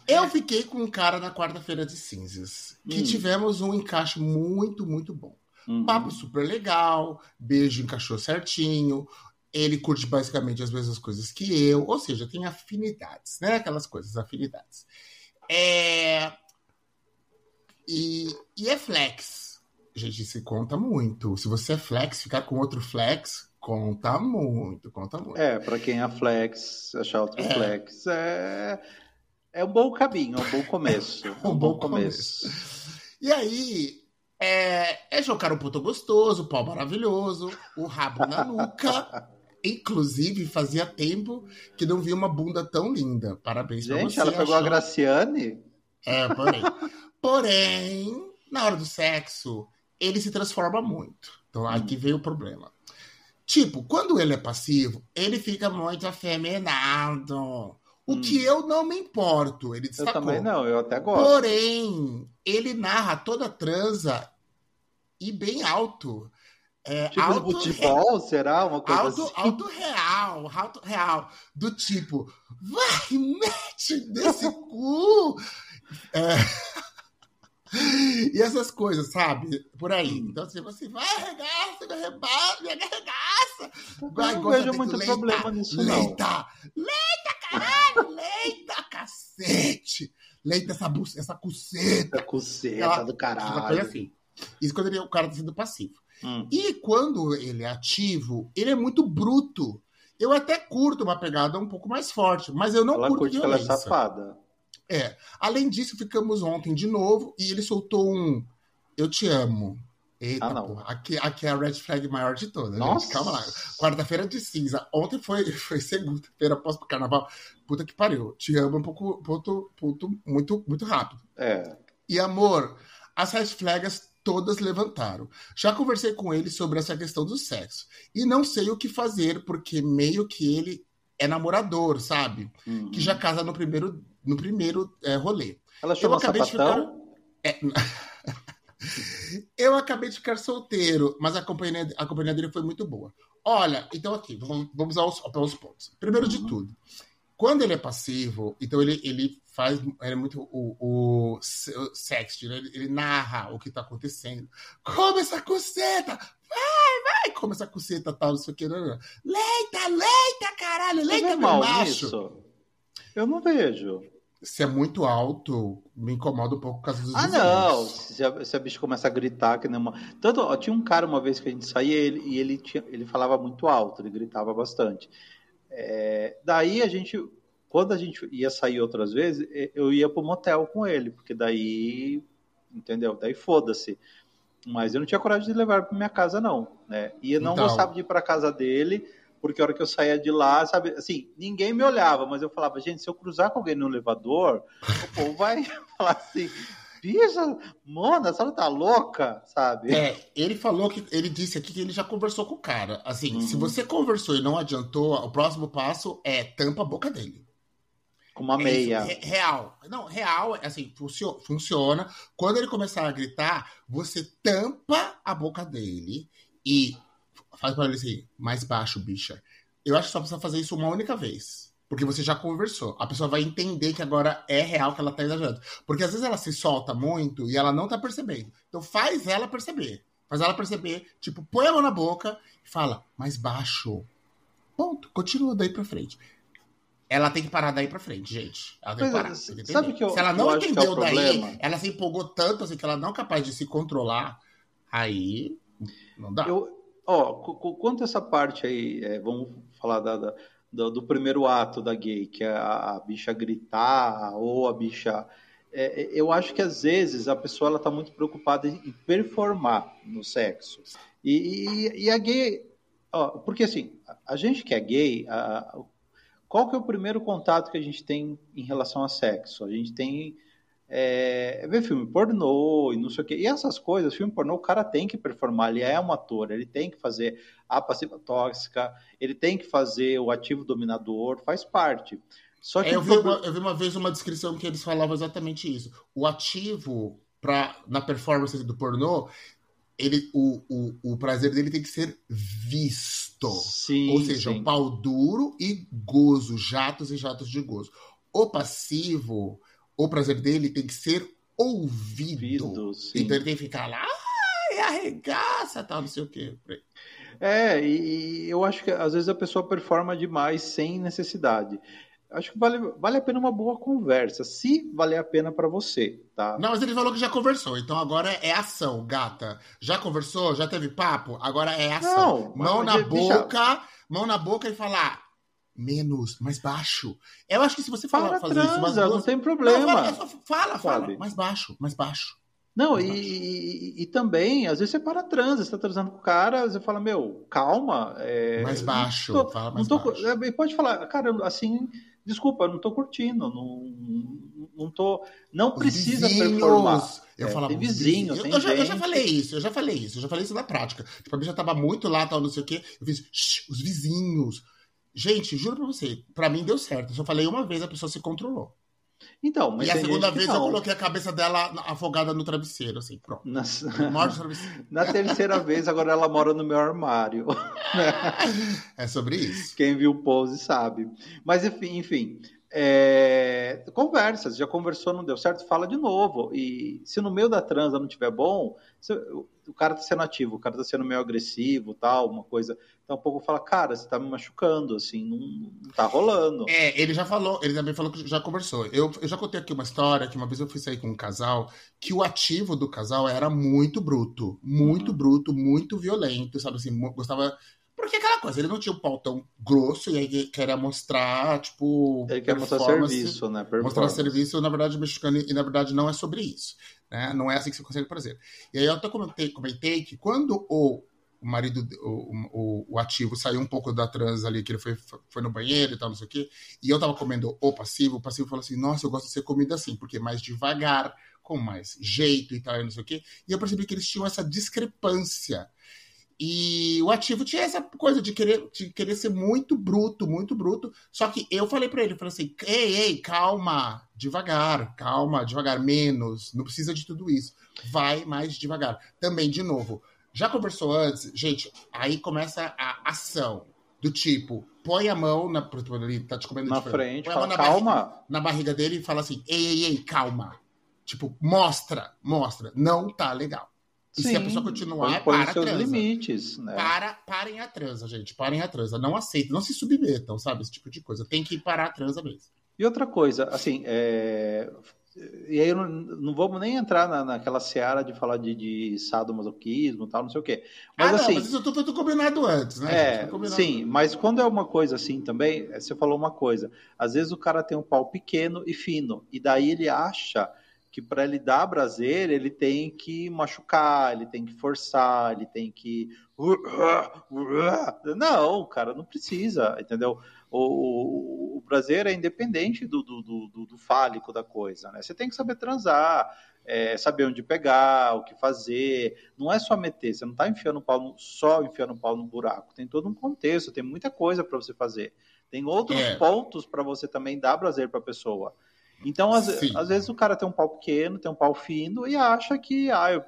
Eu fiquei com um cara na quarta-feira de cinzas, que hum. tivemos um encaixe muito, muito bom. Uhum. Papo super legal, beijo encaixou certinho, ele curte basicamente as mesmas coisas que eu, ou seja, tem afinidades, né? Aquelas coisas, afinidades. É... E, e é flex. Gente, se conta muito. Se você é flex, ficar com outro flex, conta muito, conta muito. É, para quem é flex, achar outro é. flex é é um bom caminho, é um bom começo. É um, um bom, bom começo. começo. E aí, é, é jogar um puto gostoso, pau maravilhoso, o rabo na nuca. Inclusive, fazia tempo que não vi uma bunda tão linda. Parabéns Gente, pra você. ela pegou achou... a Graciane? É, porém. porém, na hora do sexo, ele se transforma muito. Então, hum. aqui veio o problema. Tipo, quando ele é passivo, ele fica muito afeminado. O hum. que eu não me importo, ele destacou. Eu também não, eu até gosto. Porém, ele narra toda a transa e bem alto. É, tipo alto, futebol, re... será? Uma coisa alto, assim? alto real, alto real. Do tipo, vai, mete nesse cu. É... E essas coisas, sabe? Por aí. Então, assim, você vai, arregaça, me arrebata, me arregaça. Vai, não vejo muito leita, problema nisso, leita, não. Leita, leita, caralho, leita, cacete. Leita essa, essa cuceta. Essa cuceta Ela, do caralho. Uma coisa assim. Isso quando ele, o cara tá sendo passivo. Hum. E quando ele é ativo, ele é muito bruto. Eu até curto uma pegada um pouco mais forte, mas eu não ela curto curte violência. Ela é safada. É. Além disso, ficamos ontem de novo e ele soltou um Eu te amo. Eita, ah, porra. Aqui, aqui é a red flag maior de todas. Nossa. Gente. Calma lá. Quarta-feira de cinza. Ontem foi, foi segunda-feira após o carnaval. Puta que pariu. Te amo um pouco, ponto, muito, muito rápido. É. E amor, as red flags todas levantaram. Já conversei com ele sobre essa questão do sexo. E não sei o que fazer, porque meio que ele é namorador, sabe? Uhum. Que já casa no primeiro no primeiro é, rolê. Ela chamou eu acabei sapatão? de ficar. É... eu acabei de ficar solteiro, mas a companhia, a companhia dele foi muito boa. Olha, então aqui, vamos, vamos aos, aos pontos. Primeiro uhum. de tudo, quando ele é passivo, então ele, ele faz ele é muito o, o, o sexo, né? ele, ele, narra o que tá acontecendo. Come essa coceta! Vai, vai! Come essa coceta, tal, não sei o que. Não, não. Leita, leita, caralho! Leita, meu macho! Isso? Eu não vejo se é muito alto, me incomoda um pouco por causa dos Ah, não! Se a, se a bicha começa a gritar, que nem uma. Tanto, ó, tinha um cara uma vez que a gente saía ele, e ele, tinha, ele falava muito alto, ele gritava bastante. É, daí a gente, quando a gente ia sair outras vezes, eu ia pro motel com ele, porque daí, entendeu? Daí foda-se. Mas eu não tinha coragem de levar para minha casa, não. Né? E eu não então... gostava de ir para casa dele porque a hora que eu saía de lá, sabe, assim, ninguém me olhava, mas eu falava, gente, se eu cruzar com alguém no elevador, o povo vai falar assim, bicha, mano, a senhora tá louca, sabe? É, ele falou que, ele disse aqui que ele já conversou com o cara, assim, uhum. se você conversou e não adiantou, o próximo passo é tampa a boca dele. Com uma é meia. É, real. Não, real, assim, funciona, funciona. Quando ele começar a gritar, você tampa a boca dele e Faz pra ele assim, mais baixo, bicha. Eu acho que só precisa fazer isso uma única vez. Porque você já conversou. A pessoa vai entender que agora é real que ela tá exagerando. Porque às vezes ela se solta muito e ela não tá percebendo. Então faz ela perceber. Faz ela perceber, tipo, põe a mão na boca e fala, mais baixo. Ponto. Continua daí pra frente. Ela tem que parar daí pra frente, gente. Ela tem que parar. Tem que sabe que eu, se ela não é entendeu é daí, problema? ela se empolgou tanto assim que ela não é capaz de se controlar, aí não dá. Eu, ó, quanto essa parte aí, é, vamos falar da, da, do, primeiro ato da gay, que é a, a bicha gritar ou a bicha. É, eu acho que às vezes a pessoa ela tá muito preocupada em performar no sexo. E, e, e a gay. Ó, porque assim, a gente que é gay, a, qual que é o primeiro contato que a gente tem em relação a sexo? A gente tem é, ver filme pornô e não sei o quê. E essas coisas, filme pornô, o cara tem que performar, ele é um ator, ele tem que fazer a passiva tóxica, ele tem que fazer o ativo dominador, faz parte. Só que é, eu, vi uma, eu vi uma vez uma descrição que eles falavam exatamente isso. O ativo pra, na performance do pornô, ele, o, o, o prazer dele tem que ser visto. Sim, Ou seja, sim. um pau duro e gozo, jatos e jatos de gozo. O passivo, o prazer dele tem que ser ouvido. Vido, sim. então ele tem que ficar lá, ai, arregaça, tal, não sei o quê. É, e eu acho que às vezes a pessoa performa demais sem necessidade. Acho que vale, vale a pena uma boa conversa, se valer a pena para você, tá? Não, mas ele falou que já conversou, então agora é ação, gata. Já conversou? Já teve papo? Agora é ação. Não, mão na deixa- boca, mão na boca e falar menos, mais baixo. Eu acho que se você falar, fazer isso umas transa, não duas... tem Não, problema. fala, é fala, fala, Sabe? mais baixo, mais baixo. Não, Mais e, baixo. e- e também, às vezes você para transa, você tá transando com o cara, você fala, meu, calma. é, mais baixo, não tô- fala não mais tô- baixo. é, e pode falar, cara, assim, desculpa, eu não tô curtindo, não, não tô. Não Os precisa vizinhos, performar. Eu É, falava, tem vizinho, vizinhos. tem eu, já, eu já falei isso, eu já falei isso, eu já falei isso na prática. Tipo, a bicha tava muito lá, tal, não sei o quê. Eu fiz, "Shh, os vizinhos. Gente, juro pra você, pra mim deu certo. Eu só falei uma vez, a pessoa se controlou. Então, mas e a segunda vez eu não. coloquei a cabeça dela afogada no travesseiro, assim, pronto. Na, travesseiro. na terceira vez, agora ela mora no meu armário. É sobre isso. Quem viu o pose sabe. Mas enfim, enfim. é, Conversa, já conversou, não deu certo, fala de novo. E se no meio da transa não tiver bom, o cara tá sendo ativo, o cara tá sendo meio agressivo, tal, uma coisa. Então um pouco fala, cara, você tá me machucando, assim, não, não tá rolando. É, ele já falou, ele também falou que já conversou. Eu, eu já contei aqui uma história que uma vez eu fui sair com um casal que o ativo do casal era muito bruto, muito Uhum. bruto, muito violento, sabe assim, gostava. Porque aquela coisa, ele não tinha um pau tão grosso e aí ele queria mostrar, tipo. Ele quer mostrar serviço, né? Mostrar serviço, na verdade, mexicano, e na verdade não é sobre isso. Né? Não é assim que você consegue prazer. E aí eu até comentei, comentei que quando o, marido, o, o, o ativo saiu um pouco da trans ali, que ele foi, foi no banheiro e tal, não sei o quê, e eu tava comendo o passivo, o passivo falou assim: Nossa, eu gosto de ser comida assim, porque é mais devagar, com mais jeito e tal, e não sei o quê. E eu percebi que eles tinham essa discrepância. E o ativo tinha essa coisa de querer, de querer ser muito bruto, muito bruto. Só que eu falei pra ele, falei assim, ei, ei, calma, devagar, calma, devagar, menos, não precisa de tudo isso. Vai mais devagar. Também, de novo, já conversou antes? Gente, aí começa a ação. Do tipo, põe a mão na. Ele tá te comendo Na de frente, põe a mão fala, na barriga- calma. na barriga dele e fala assim: ei, ei, ei, calma. Tipo, mostra, mostra. Não tá legal. E se a Sim, pessoa continuar, para a seus transa. limites, né? Para, parem a transa, gente. Parem a transa. Não aceitem, não se submetam, sabe? Esse tipo de coisa. Tem que parar a transa mesmo. E outra coisa, assim, é... e aí eu não, não vamos nem entrar na, naquela seara de falar de, de sadomasoquismo e tal, não sei o quê. Mas ah, não, assim, mas isso tudo combinado antes, né? é, combinado sim, mas quando é uma coisa assim também, é, você falou uma coisa, às vezes o cara tem um pau pequeno e fino, e daí ele acha que para ele dar prazer, ele tem que machucar, ele tem que forçar, ele tem que. Não, cara, não precisa, entendeu? O, o, o prazer é independente do, do, do, do fálico da coisa, né? Você tem que saber transar, é, saber onde pegar, o que fazer. Não é só meter, você não está enfiando o pau no, só enfiando o pau no buraco. Tem todo um contexto, tem muita coisa para você fazer. Tem outros É. pontos para você também dar prazer para a pessoa. Então, às, às vezes o cara tem um pau pequeno, tem um pau fino e acha que, ah, eu,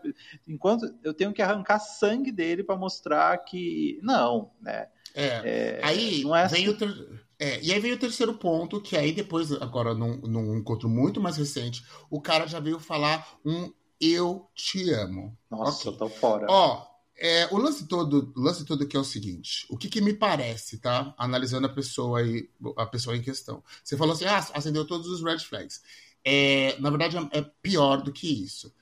enquanto eu tenho que arrancar sangue dele para mostrar que não, né? É. É, Aí não é vem, assim. o ter- É, e aí veio o terceiro ponto, que aí depois, agora num, num encontro muito mais recente, o cara já veio falar um eu te amo. Nossa, okay. eu tô fora. Ó, é, o lance todo, o lance todo que é o seguinte, o que, que me parece, tá? Analisando a pessoa aí, a pessoa em questão. Você falou assim, ah, acendeu todos os red flags. É, na verdade, é, é pior do que isso.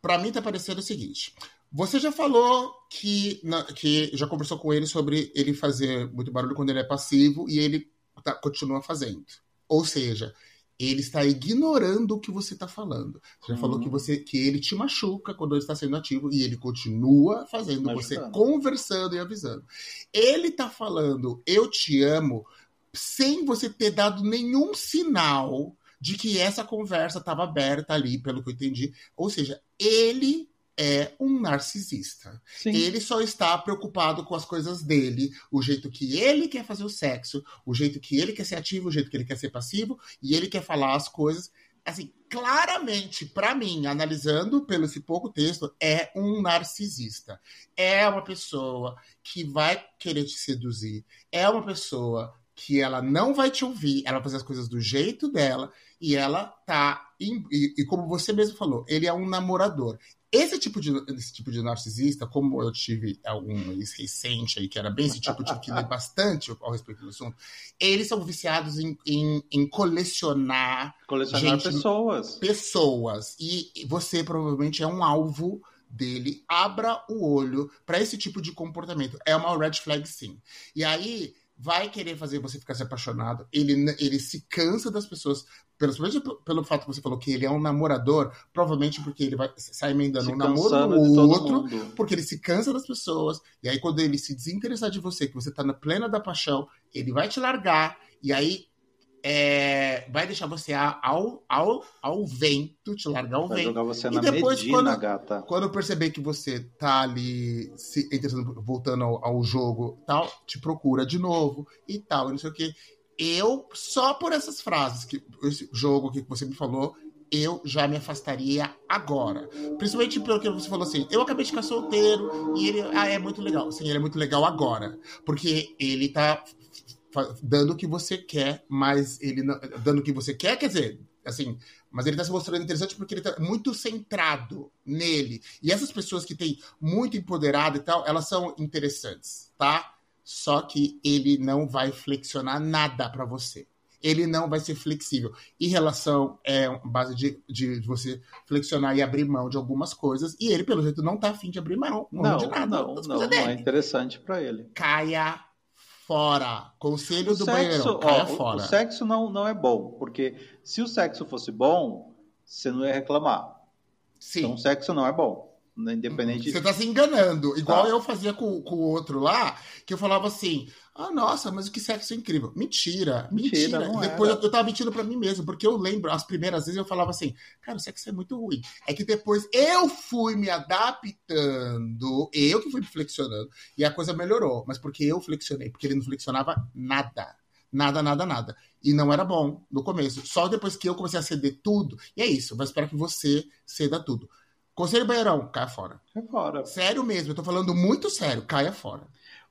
Para mim tá parecendo o seguinte. Você já falou que, na, que já conversou com ele sobre ele fazer muito barulho quando ele é passivo e ele tá, continua fazendo. Ou seja, ele está ignorando o que você está falando. Você já uhum. falou que você que ele te machuca quando ele está sendo ativo e ele continua fazendo você conversando e avisando. Ele está falando eu te amo sem você ter dado nenhum sinal de que essa conversa estava aberta ali, pelo que eu entendi. Ou seja, ele é um narcisista. Sim. Ele só está preocupado com as coisas dele, o jeito que ele quer fazer o sexo, o jeito que ele quer ser ativo, o jeito que ele quer ser passivo, e ele quer falar as coisas. Assim, claramente, para mim, analisando pelo esse pouco texto, é um narcisista. É uma pessoa que vai querer te seduzir. É uma pessoa que ela não vai te ouvir, ela vai fazer as coisas do jeito dela e ela tá. e, e, como você mesmo falou, ele é um namorador. Esse tipo, de, esse tipo de narcisista, como eu tive algum ex recente aí, que era bem esse tipo, tive que ler bastante ao respeito do assunto, eles são viciados em, em, em colecionar. Colecionar gente, pessoas. Pessoas. E você provavelmente é um alvo dele. Abra o olho para esse tipo de comportamento. É uma red flag, sim. E aí vai querer fazer você ficar se apaixonado. Ele, ele se cansa das pessoas, pelo, pelo fato que você falou que ele é um namorador, provavelmente porque ele vai sair emendando se um namoro no outro, porque ele se cansa das pessoas. E aí, quando ele se desinteressar de você, que você tá na plena da paixão, ele vai te largar. E aí é, vai deixar você ao, ao, ao vento, te largar ao vai vento. Jogar você e na depois, Medina, quando, gata. quando perceber que você tá ali se, voltando ao, ao, jogo tal, te procura de novo e tal, não sei o que. Eu, só por essas frases, que esse jogo que você me falou, eu já me afastaria agora. Principalmente pelo que você falou assim, eu acabei de ficar solteiro e ele ah, é muito legal. Sim, ele é muito legal agora. Porque ele tá dando o que você quer, mas ele não, dando o que você quer, quer dizer, assim, mas ele está se mostrando interessante porque ele está muito centrado nele. E essas pessoas que têm muito empoderado e tal, elas são interessantes, tá? Só que ele não vai flexionar nada para você. Ele não vai ser flexível. E relação é base de, de, você flexionar e abrir mão de algumas coisas. E ele, pelo jeito, não tá afim de abrir mão. Não, de nada. Não, não, não é interessante para ele. Caia fora. Conselho o do banheiro, caia ó, fora. O, sexo não, não é bom, porque se o sexo fosse bom, você não ia reclamar. Sim. Então o sexo não é bom. Né, independente. Você está se enganando. Igual tá. eu fazia com, com o outro lá, que eu falava assim: ah, nossa, mas que sexo incrível. Mentira, mentira. mentira. Depois eu, eu tava mentindo para mim mesmo, porque eu lembro, as primeiras vezes eu falava assim, cara, o sexo é muito ruim. É que depois eu fui me adaptando, eu que fui me flexionando, e a coisa melhorou. Mas porque eu flexionei, porque ele não flexionava nada. Nada, nada, nada. E não era bom no começo. Só depois que eu comecei a ceder tudo. E é isso, vai esperar que você ceda tudo. Conselho Banheirão, caia fora. Caia fora. Sério mesmo, eu tô falando muito sério, caia fora.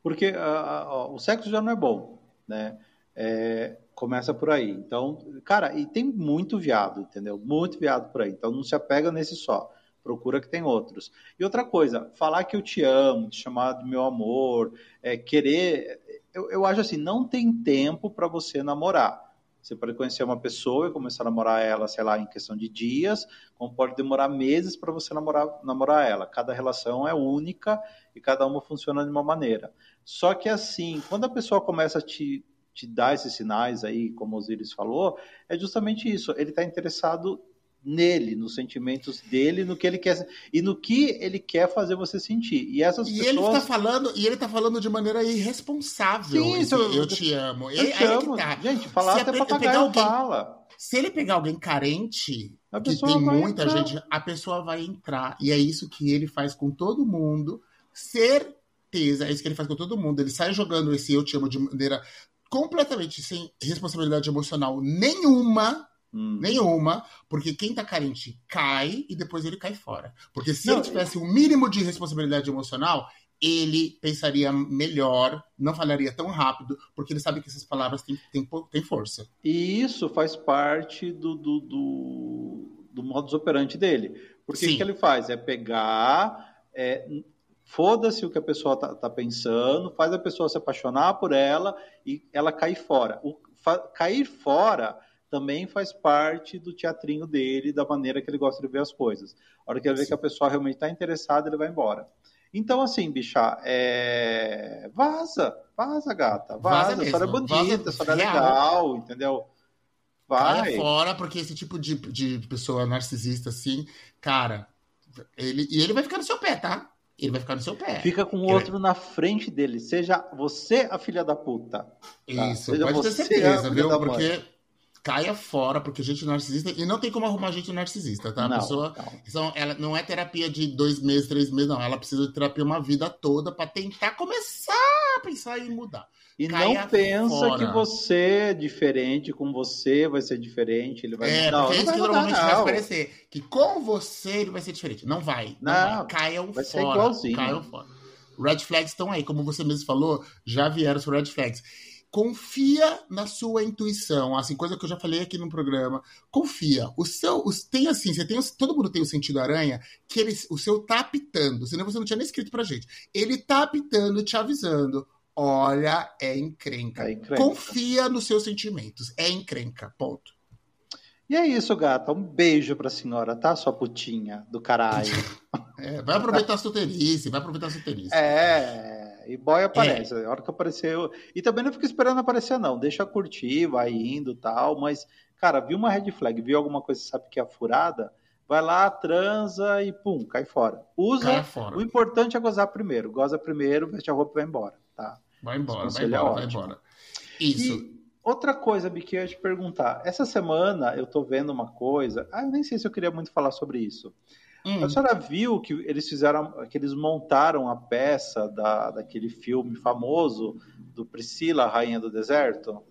Porque uh, uh, o sexo já não é bom, né? É, começa por aí. Então, cara, e tem muito viado, entendeu? Muito viado por aí. Então não se apega nesse só. Procura que tem outros. E outra coisa, falar que eu te amo, te chamar de meu amor, é, querer. Eu, eu acho assim, não tem tempo para você namorar. Você pode conhecer uma pessoa e começar a namorar ela, sei lá, em questão de dias, como pode demorar meses para você namorar, namorar ela. Cada relação é única e cada uma funciona de uma maneira. Só que assim, quando a pessoa começa a te, te dar esses sinais aí, como o Osiris falou, é justamente isso. Ele está interessado nele, nos sentimentos dele, no que ele quer e no que ele quer fazer você sentir. E essas e pessoas... ele está falando e ele tá falando de maneira irresponsável. Sim, esse, eu, eu, te amo. Eu te amo. Tá. Gente, falar Se até papagaio alguém, fala. Se ele pegar alguém carente, que tem muita entrar. gente, a pessoa vai entrar. E é isso que ele faz com todo mundo. Certeza, é isso que ele faz com todo mundo. Ele sai jogando esse eu te amo de maneira completamente sem responsabilidade emocional nenhuma Hum. Nenhuma, porque quem tá carente cai e depois ele cai fora. Porque se Não, ele tivesse um mínimo de responsabilidade emocional, ele pensaria melhor, não falaria tão rápido, porque ele sabe que essas palavras têm, têm, têm força. E isso faz parte do, do, do, do modus operandi dele. Porque o que ele faz? É pegar. É, Foda-se o que a pessoa tá, tá, pensando, faz a pessoa se apaixonar por ela e ela cair fora. O, fa, cair fora também faz parte do teatrinho dele, da maneira que ele gosta de ver as coisas. A hora que ele vê que a pessoa realmente está interessada, ele vai embora. Então, assim, bicha, é... vaza, vaza, gata, vaza. vaza história bonita, vaza história real. legal, entendeu? Vai. Vai fora, porque esse tipo de, de pessoa narcisista, assim, cara, ele, e ele vai ficar no seu pé, tá? Ele vai ficar no seu pé. Fica com o outro na frente dele. Seja você a filha da puta. Tá? Isso, Seja pode ter certeza, viu? Porque caia fora, porque gente narcisista. E não tem como arrumar gente narcisista, tá? A não, pessoa. Não. ela não é terapia de dois meses, três meses, não. Ela precisa de terapia uma vida toda para tentar começar a pensar em mudar. E Caia não pensa fora. que você é diferente, com você vai ser diferente, ele vai É, não, porque é isso que normalmente não. vai parecer. Que com você ele vai ser diferente. Não vai. Não, não vai. Caiam vai fora. Ser igualzinho. Caiam fora. Red flags estão aí, como você mesmo falou, já vieram os red flags confia na sua intuição, assim, coisa que eu já falei aqui no programa. Confia. O seu, os, tem assim, você tem, todo mundo tem o sentido aranha, que ele, o seu tá apitando, senão você não tinha nem escrito pra gente. Ele tá apitando, te avisando. Olha, é encrenca. é encrenca. Confia nos seus sentimentos. É encrenca. Ponto. E é isso, gata. Um beijo pra senhora, tá? Sua putinha do caralho. é, vai aproveitar a solteirice, vai aproveitar a solteirice. É. E boy aparece. É. A hora que apareceu. E também não fica esperando aparecer, não. Deixa curtir, vai indo tal. Mas, cara, viu uma red flag, viu alguma coisa, sabe que é furada? Vai lá, transa e pum, cai fora. Usa. Cai fora. O importante é gozar primeiro. Goza primeiro, veste a roupa e vai embora, tá? Vai embora, vai é embora, é vai embora. Isso. E outra coisa, Bique, eu ia te perguntar. Essa semana eu tô vendo uma coisa. Ah, eu nem sei se eu queria muito falar sobre isso. Hum. A senhora viu que eles fizeram, que eles montaram a peça da, daquele filme famoso do Priscila, Rainha do Deserto?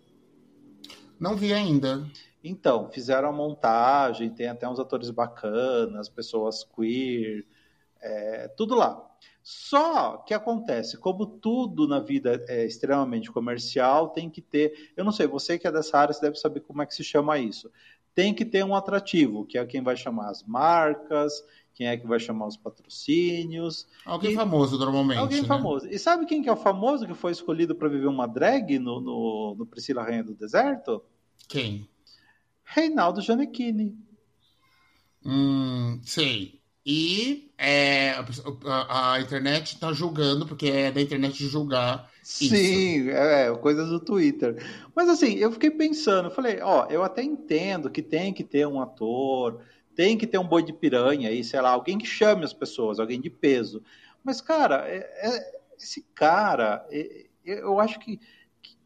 Não vi ainda. Então, fizeram a montagem, tem até uns atores bacanas, pessoas queer, é, tudo lá. Só que acontece, como tudo na vida é extremamente comercial, tem que ter. Eu não sei, você que é dessa área, você deve saber como é que se chama isso. Tem que ter um atrativo, que é quem vai chamar as marcas, quem é que vai chamar os patrocínios. Alguém e... famoso, normalmente. Alguém né? famoso. E sabe quem que é o famoso que foi escolhido para viver uma drag no, no, no, Priscila Rainha do Deserto? Quem? Reinaldo Gianecchini. Hum, sei. E é, a, a, internet está julgando, porque é da internet julgar. Sim, isso. é, coisas do Twitter. Mas assim, eu fiquei pensando, falei, ó, eu até entendo que tem que ter um ator tem que ter um boi de piranha aí, sei lá, alguém que chame as pessoas, alguém de peso. Mas, cara, é, é, esse cara, é, eu acho que,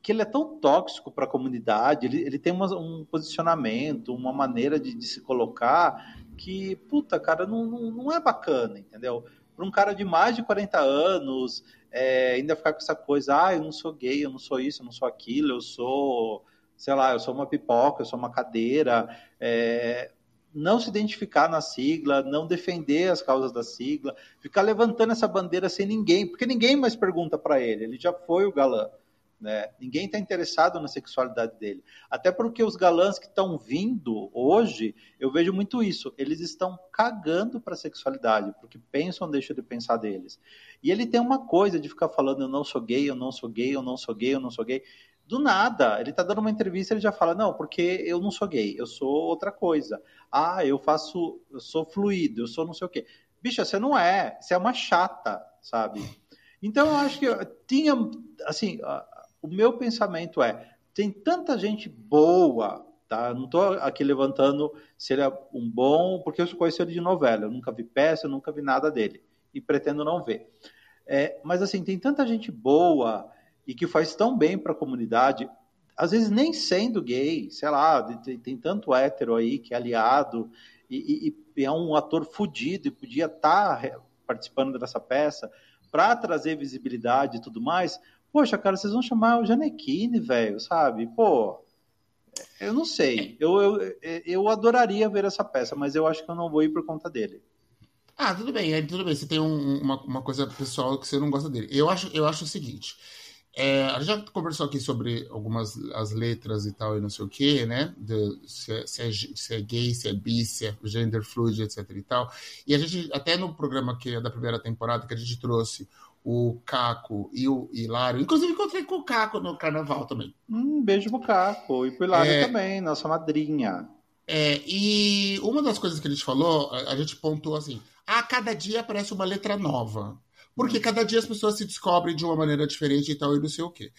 que ele é tão tóxico para a comunidade, ele, ele tem uma, um posicionamento, uma maneira de, de, se colocar que, puta, cara, não, não, não é bacana, entendeu? Para um cara de mais de 40 anos, é, ainda ficar com essa coisa, ah, eu não sou gay, eu não sou isso, eu não sou aquilo, eu sou, sei lá, eu sou uma pipoca, eu sou uma cadeira. É, não se identificar na sigla, não defender as causas da sigla, ficar levantando essa bandeira sem ninguém, porque ninguém mais pergunta para ele, ele já foi o galã. Né? Ninguém está interessado na sexualidade dele. Até porque os galãs que estão vindo hoje, eu vejo muito isso. Eles estão cagando para a sexualidade, porque pensam, deixam de pensar deles. E ele tem uma coisa de ficar falando: eu não sou gay, eu não sou gay, eu não sou gay, eu não sou gay. Do nada, ele tá dando uma entrevista, ele já fala: "Não, porque eu não sou gay, eu sou outra coisa. Ah, eu faço, eu sou fluido, eu sou não sei o quê". Bicha, você não é, você é uma chata, sabe? Então eu acho que tinha assim, o meu pensamento é, tem tanta gente boa, tá? Não tô aqui levantando se ele é um bom, porque eu conheço ele de novela, eu nunca vi peça, eu nunca vi nada dele e pretendo não ver. É, mas assim, tem tanta gente boa e que faz tão bem para a comunidade, às vezes nem sendo gay, sei lá, tem, tem tanto hétero aí que é aliado e, e, e é um ator fudido e podia estar tá participando dessa peça para trazer visibilidade e tudo mais. Poxa, cara, vocês vão chamar o Janequine, velho, sabe? Pô, eu não sei. Eu, eu, eu adoraria ver essa peça, mas eu acho que eu não vou ir por conta dele. Ah, tudo bem, aí tudo bem. Você tem um- uma, uma coisa pessoal que você não gosta dele. Eu acho, eu acho o seguinte. É, a gente já conversou aqui sobre algumas as letras e tal, e não sei o que, né? De, se, é, se, é, se é gay, se é bi, se é gender fluid, etc e tal. E a gente, até no programa que é da primeira temporada, que a gente trouxe o Caco e o Hilário, inclusive encontrei com o Caco no carnaval também. Um beijo pro Caco e pro Hilário É. também, nossa madrinha. É, e uma das coisas que a gente falou, a, a gente pontuou assim: a cada dia aparece uma letra nova. Porque cada dia as pessoas se descobrem de uma maneira diferente e tal, e não sei o quê.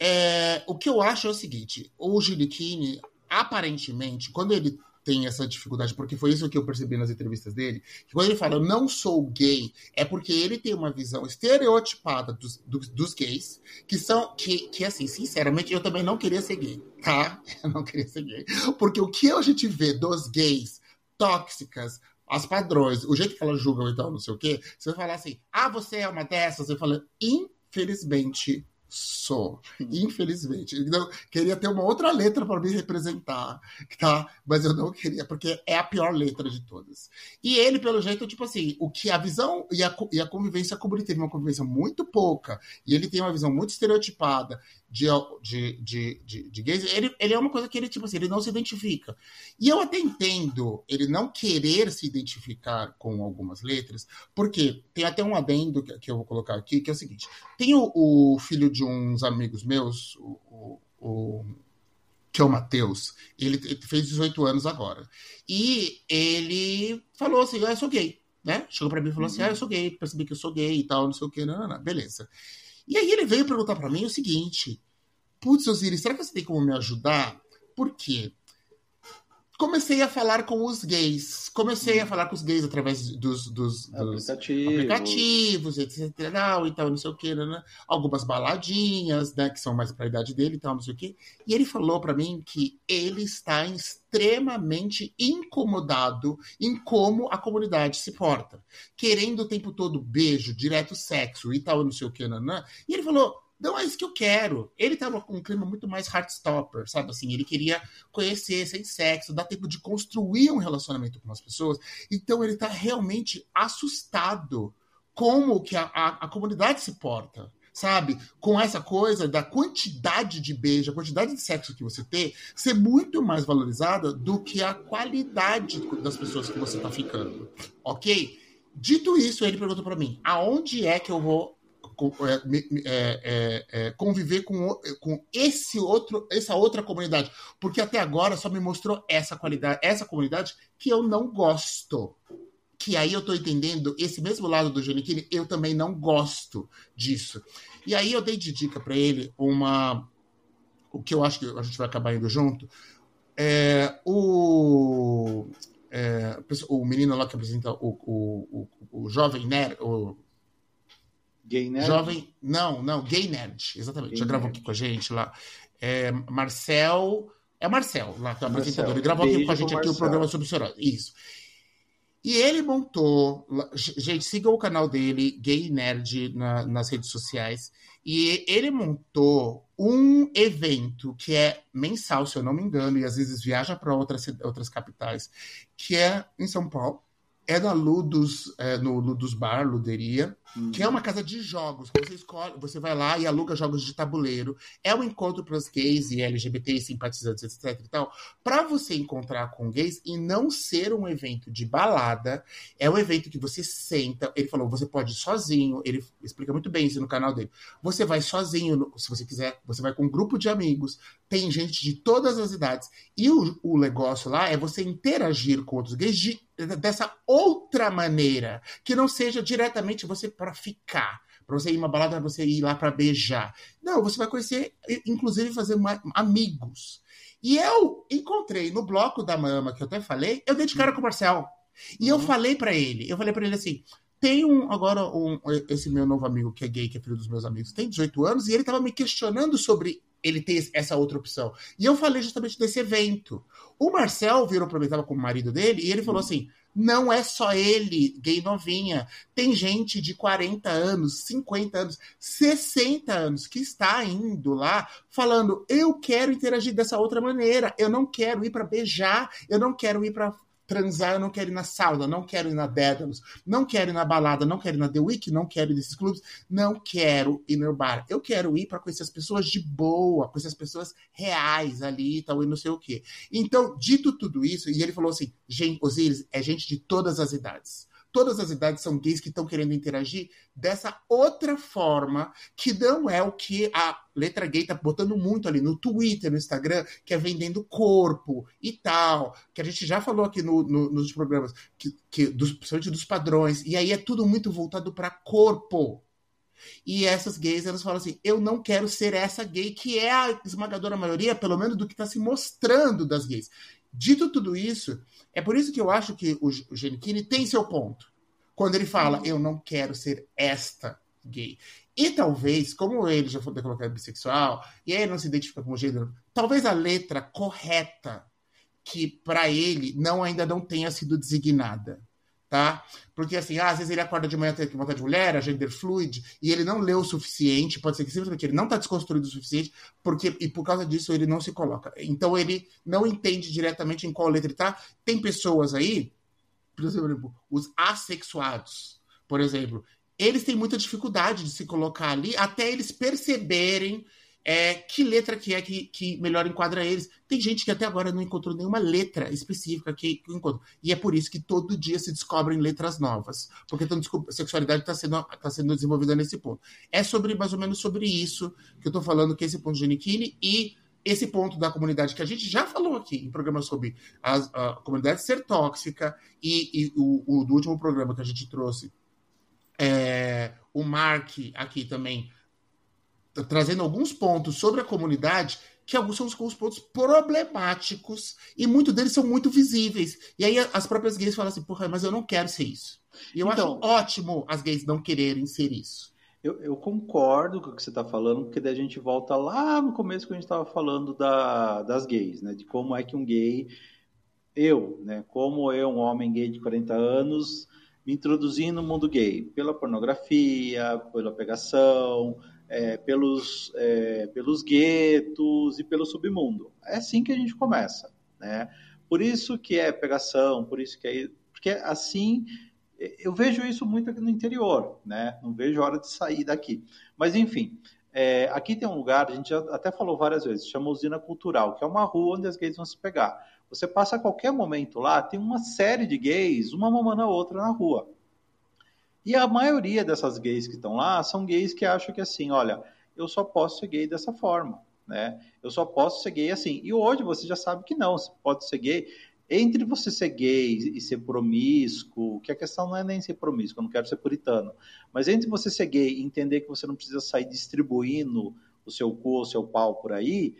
É, o que eu acho é o seguinte: o Giliquini, aparentemente, quando ele tem essa dificuldade, porque foi isso que eu percebi nas entrevistas dele, que quando ele fala eu não sou gay, é porque ele tem uma visão estereotipada dos, dos, dos gays, que são, que, que assim, sinceramente, eu também não queria ser gay, tá? Eu não queria ser gay. Porque o que a gente vê dos gays tóxicas, as padrões, o jeito que elas julgam e tal, não sei o quê, você vai falar assim, ah, você é uma dessas? Eu falo, infelizmente sou. Infelizmente. Então, queria ter uma outra letra para me representar, tá? Mas eu não queria, porque é a pior letra de todas. E ele, pelo jeito, tipo assim, o que a visão e a, e a convivência, como ele teve uma convivência muito pouca, e ele tem uma visão muito estereotipada de, de, de, de, gays, ele, ele é uma coisa que ele, tipo assim, ele não se identifica. E eu até entendo ele não querer se identificar com algumas letras, porque tem até um adendo que, que eu vou colocar aqui, que é o seguinte: tem o, o filho de uns amigos meus, o, o- que é o Matheus, ele, ele fez 18 anos agora. E ele falou assim: ah, eu sou gay. Né? Chegou pra mim e falou assim: ah, eu sou gay, percebi que eu sou gay e tal, não sei o que, não, não, não. beleza. E aí ele veio perguntar pra mim o seguinte: Putz, Osiris, será que você tem como me ajudar? Por quê? Comecei a falar com os gays. Comecei a falar com os gays através dos, dos, dos Aplicativo. aplicativos, etc. Tal, e tal, não sei o que, né? Algumas baladinhas, né? Que são mais pra idade dele e tal, não sei o que. E ele falou pra mim que ele está extremamente incomodado em como a comunidade se porta. Querendo o tempo todo beijo, direto sexo e tal, não sei o que, nanã. E ele falou. Não é isso que eu quero. Ele tava com um clima muito mais heartstopper, sabe? Assim, ele queria conhecer sem sexo, dar tempo de construir um relacionamento com as pessoas. Então ele tá realmente assustado como que a, a, a comunidade se porta, sabe? Com essa coisa da quantidade de beijo, a quantidade de sexo que você tem, ser muito mais valorizada do que a qualidade das pessoas que você tá ficando, ok? Dito isso, ele perguntou para mim, aonde é que eu vou é, é, é, é, conviver com, o- com esse outro, essa outra comunidade? Porque até agora só me mostrou essa qualidade, essa comunidade que eu não gosto que aí eu tô entendendo esse mesmo lado do Giannichini, eu também não gosto disso. E aí eu dei de dica para ele uma o que eu acho que a gente vai acabar indo junto. É, o, é, o menino lá que apresenta o, o, o, o jovem nerd, o Gay nerd. jovem, não, não, gay nerd, exatamente, Gay já gravou nerd. aqui com a gente lá. É, Marcel, é Marcel, lá que é o apresentador, ele gravou aqui com a gente aqui o programa sobre Soraya, isso. E ele montou. Gente, sigam o canal dele, Gay Nerd, na- nas redes sociais. E ele montou um evento que é mensal, se eu não me engano, e às vezes viaja para outras, outras capitais, que é em São Paulo. É na Ludus, é, no Ludus Bar, Luderia, Hum. que é uma casa de jogos. Você escolhe, você vai lá e aluga jogos de tabuleiro. É um encontro para os gays e LGBT e simpatizantes, etc e tal. Para você encontrar com gays e não ser um evento de balada, é um evento que você senta. Ele falou, você pode ir sozinho. Ele explica muito bem isso no canal dele. Você vai sozinho, se você quiser. Você vai com um grupo de amigos. Tem gente de todas as idades. E o, o negócio lá é você interagir com outros gays de- dessa outra maneira, que não seja diretamente você para ficar, para você ir uma balada, você ir lá para beijar. Não, você vai conhecer, inclusive fazer ma- amigos. E eu encontrei no bloco da Mama, que eu até falei, eu dei de cara com o Marcel. E eu Uhum. falei para ele, eu falei para ele assim, tem um agora um, esse meu novo amigo que é gay, que é filho dos meus amigos, tem 18 anos e ele tava me questionando sobre ele ter essa outra opção. E eu falei justamente desse evento. O Marcel virou pra mim, tava com o marido dele, e ele falou assim: não é só ele, gay novinha. Tem gente de 40 anos, 50 anos, 60 anos que está indo lá falando: eu quero interagir dessa outra maneira. Eu não quero ir para beijar, eu não quero ir para transar, eu não quero ir na sauna, não quero ir na Dédalus, não quero ir na balada, não quero ir na The Week, não quero ir nesses clubes, não quero ir no bar. Eu quero ir para conhecer as pessoas de boa, conhecer as pessoas reais ali e tal, e não sei o quê. Então, dito tudo isso, e ele falou assim: gente, Osiris, é gente de todas as idades todas as idades são gays que estão querendo interagir dessa outra forma, que não é o que a letra gay tá botando muito ali no Twitter, no Instagram, que é vendendo corpo e tal, que a gente já falou aqui no, no, nos programas, que, que dos, principalmente dos padrões, e aí é tudo muito voltado para corpo. E essas gays, elas falam assim: eu não quero ser essa gay, que é a esmagadora maioria, pelo menos do que está se mostrando das gays. Dito tudo isso, é por isso que eu acho que o, o Giannichini tem seu ponto. Quando ele fala, eu não quero ser esta gay. E talvez, como ele já foi colocado bissexual, e aí ele não se identifica como gênero, talvez a letra correta, que para ele não ainda não tenha sido designada tá? Porque assim, ah, às vezes ele acorda de manhã tem vontade de mulher, a gender fluid, e ele não leu o suficiente, pode ser que simplesmente ele não está desconstruído o suficiente, porque e por causa disso ele não se coloca. Então ele não entende diretamente em qual letra ele está. Tem pessoas aí, por exemplo, os assexuados, por exemplo, eles têm muita dificuldade de se colocar ali até eles perceberem é, que letra que é que, que melhor enquadra eles. Tem gente que até agora não encontrou nenhuma letra específica que, que encontra. E é por isso que todo dia se descobrem letras novas. Porque então, a sexualidade está sendo, tá sendo desenvolvida nesse ponto. É sobre mais ou menos sobre isso que eu estou falando, que é esse ponto de Giannichini e esse ponto da comunidade que a gente já falou aqui em programas sobre a, a comunidade ser tóxica e, e o, o, do último programa que a gente trouxe, é, o Mark aqui também trazendo alguns pontos sobre a comunidade que alguns são os pontos problemáticos e muitos deles são muito visíveis. E aí as próprias gays falam assim, porra, mas eu não quero ser isso. E eu então, acho ótimo as gays não quererem ser isso. Eu, eu concordo com o que você está falando, porque daí a gente volta lá no começo que a gente estava falando da, das gays, né? De como é que um gay, eu, né? Como eu, um homem gay de 40 anos, me introduzi no mundo gay pela pornografia, pela pegação, é, pelos, é, pelos guetos e pelo submundo. É assim que a gente começa, né? Por isso que é pegação, por isso que é... Porque assim, eu vejo isso muito aqui no interior, né? Não vejo hora de sair daqui. Mas, enfim, é, aqui tem um lugar, a gente já até falou várias vezes, chama Usina Cultural, que é uma rua onde as gays vão se pegar. Você passa a qualquer momento lá, tem uma série de gays, uma mamando a outra na rua. E a maioria dessas gays que estão lá são gays que acham que assim, olha, eu só posso ser gay dessa forma, né? Eu só posso ser gay assim. E hoje você já sabe que não, você pode ser gay. Entre você ser gay e ser promíscuo, que a questão não é nem ser promíscuo, eu não quero ser puritano, mas entre você ser gay e entender que você não precisa sair distribuindo o seu cu, o seu pau por aí,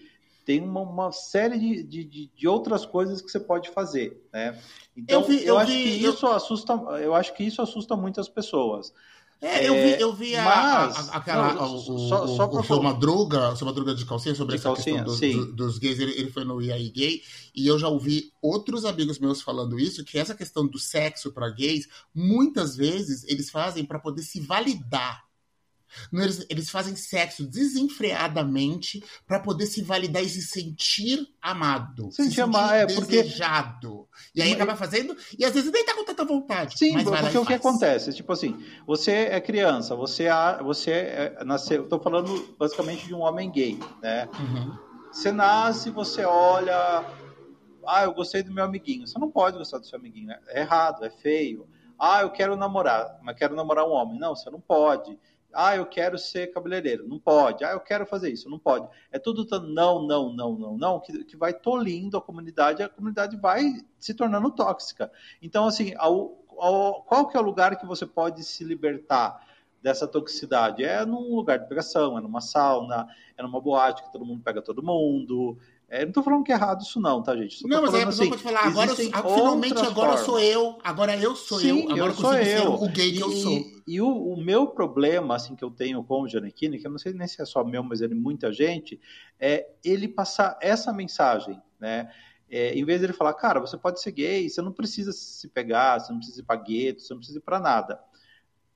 tem uma, uma série de, de, de, outras coisas que você pode fazer, né? Então, eu, vi, eu, eu acho vi, que eu... isso assusta, eu acho que isso assusta muitas pessoas. É, eu vi, eu vi mas, a, a, aquela, não, o, só, o, só o, o seu Madruga, o seu Madruga de calcinha sobre de essa calcinha, questão do, do, dos gays, ele, ele, foi no IAI Gay, e eu já ouvi outros amigos meus falando isso, que essa questão do sexo para gays, muitas vezes eles fazem para poder se validar eles, eles fazem sexo desenfreadamente para poder se validar e se sentir amado. Se sentir amado, é desejado. Porque... E aí acaba fazendo, e às vezes nem tá com tanta vontade. Sim, porque o que acontece? Tipo assim, você é criança, você, é, você é, nasceu. Estou falando basicamente de um homem gay, né? Uhum. Você nasce, você olha. Ah, eu gostei do meu amiguinho. Você não pode gostar do seu amiguinho. É errado, é feio. Ah, eu quero namorar, mas quero namorar um homem. Não, você não pode. Ah, eu quero ser cabeleireiro. Não pode. Ah, eu quero fazer isso. Não pode. É tudo não, não, não, não, não, que, que vai tolindo a comunidade e a comunidade vai se tornando tóxica. Então, assim, ao, ao, qual que é o lugar que você pode se libertar dessa toxicidade? É num lugar de pegação, é numa sauna, é numa boate que todo mundo pega todo mundo, é, não estou falando que é errado isso não, tá, gente? Só não, mas aí a pessoa assim, pode falar, agora, finalmente agora formas. sou eu, agora eu sou Sim, eu, agora eu sou eu. o gay que eu sou. E o, o, meu problema, assim, que eu tenho com o Giannichini, que eu não sei nem se é só meu, mas é de muita gente, é ele passar essa mensagem, né? É, em vez de ele falar, cara, você pode ser gay, você não precisa se pegar, você não precisa ir para gueto, você não precisa ir para nada,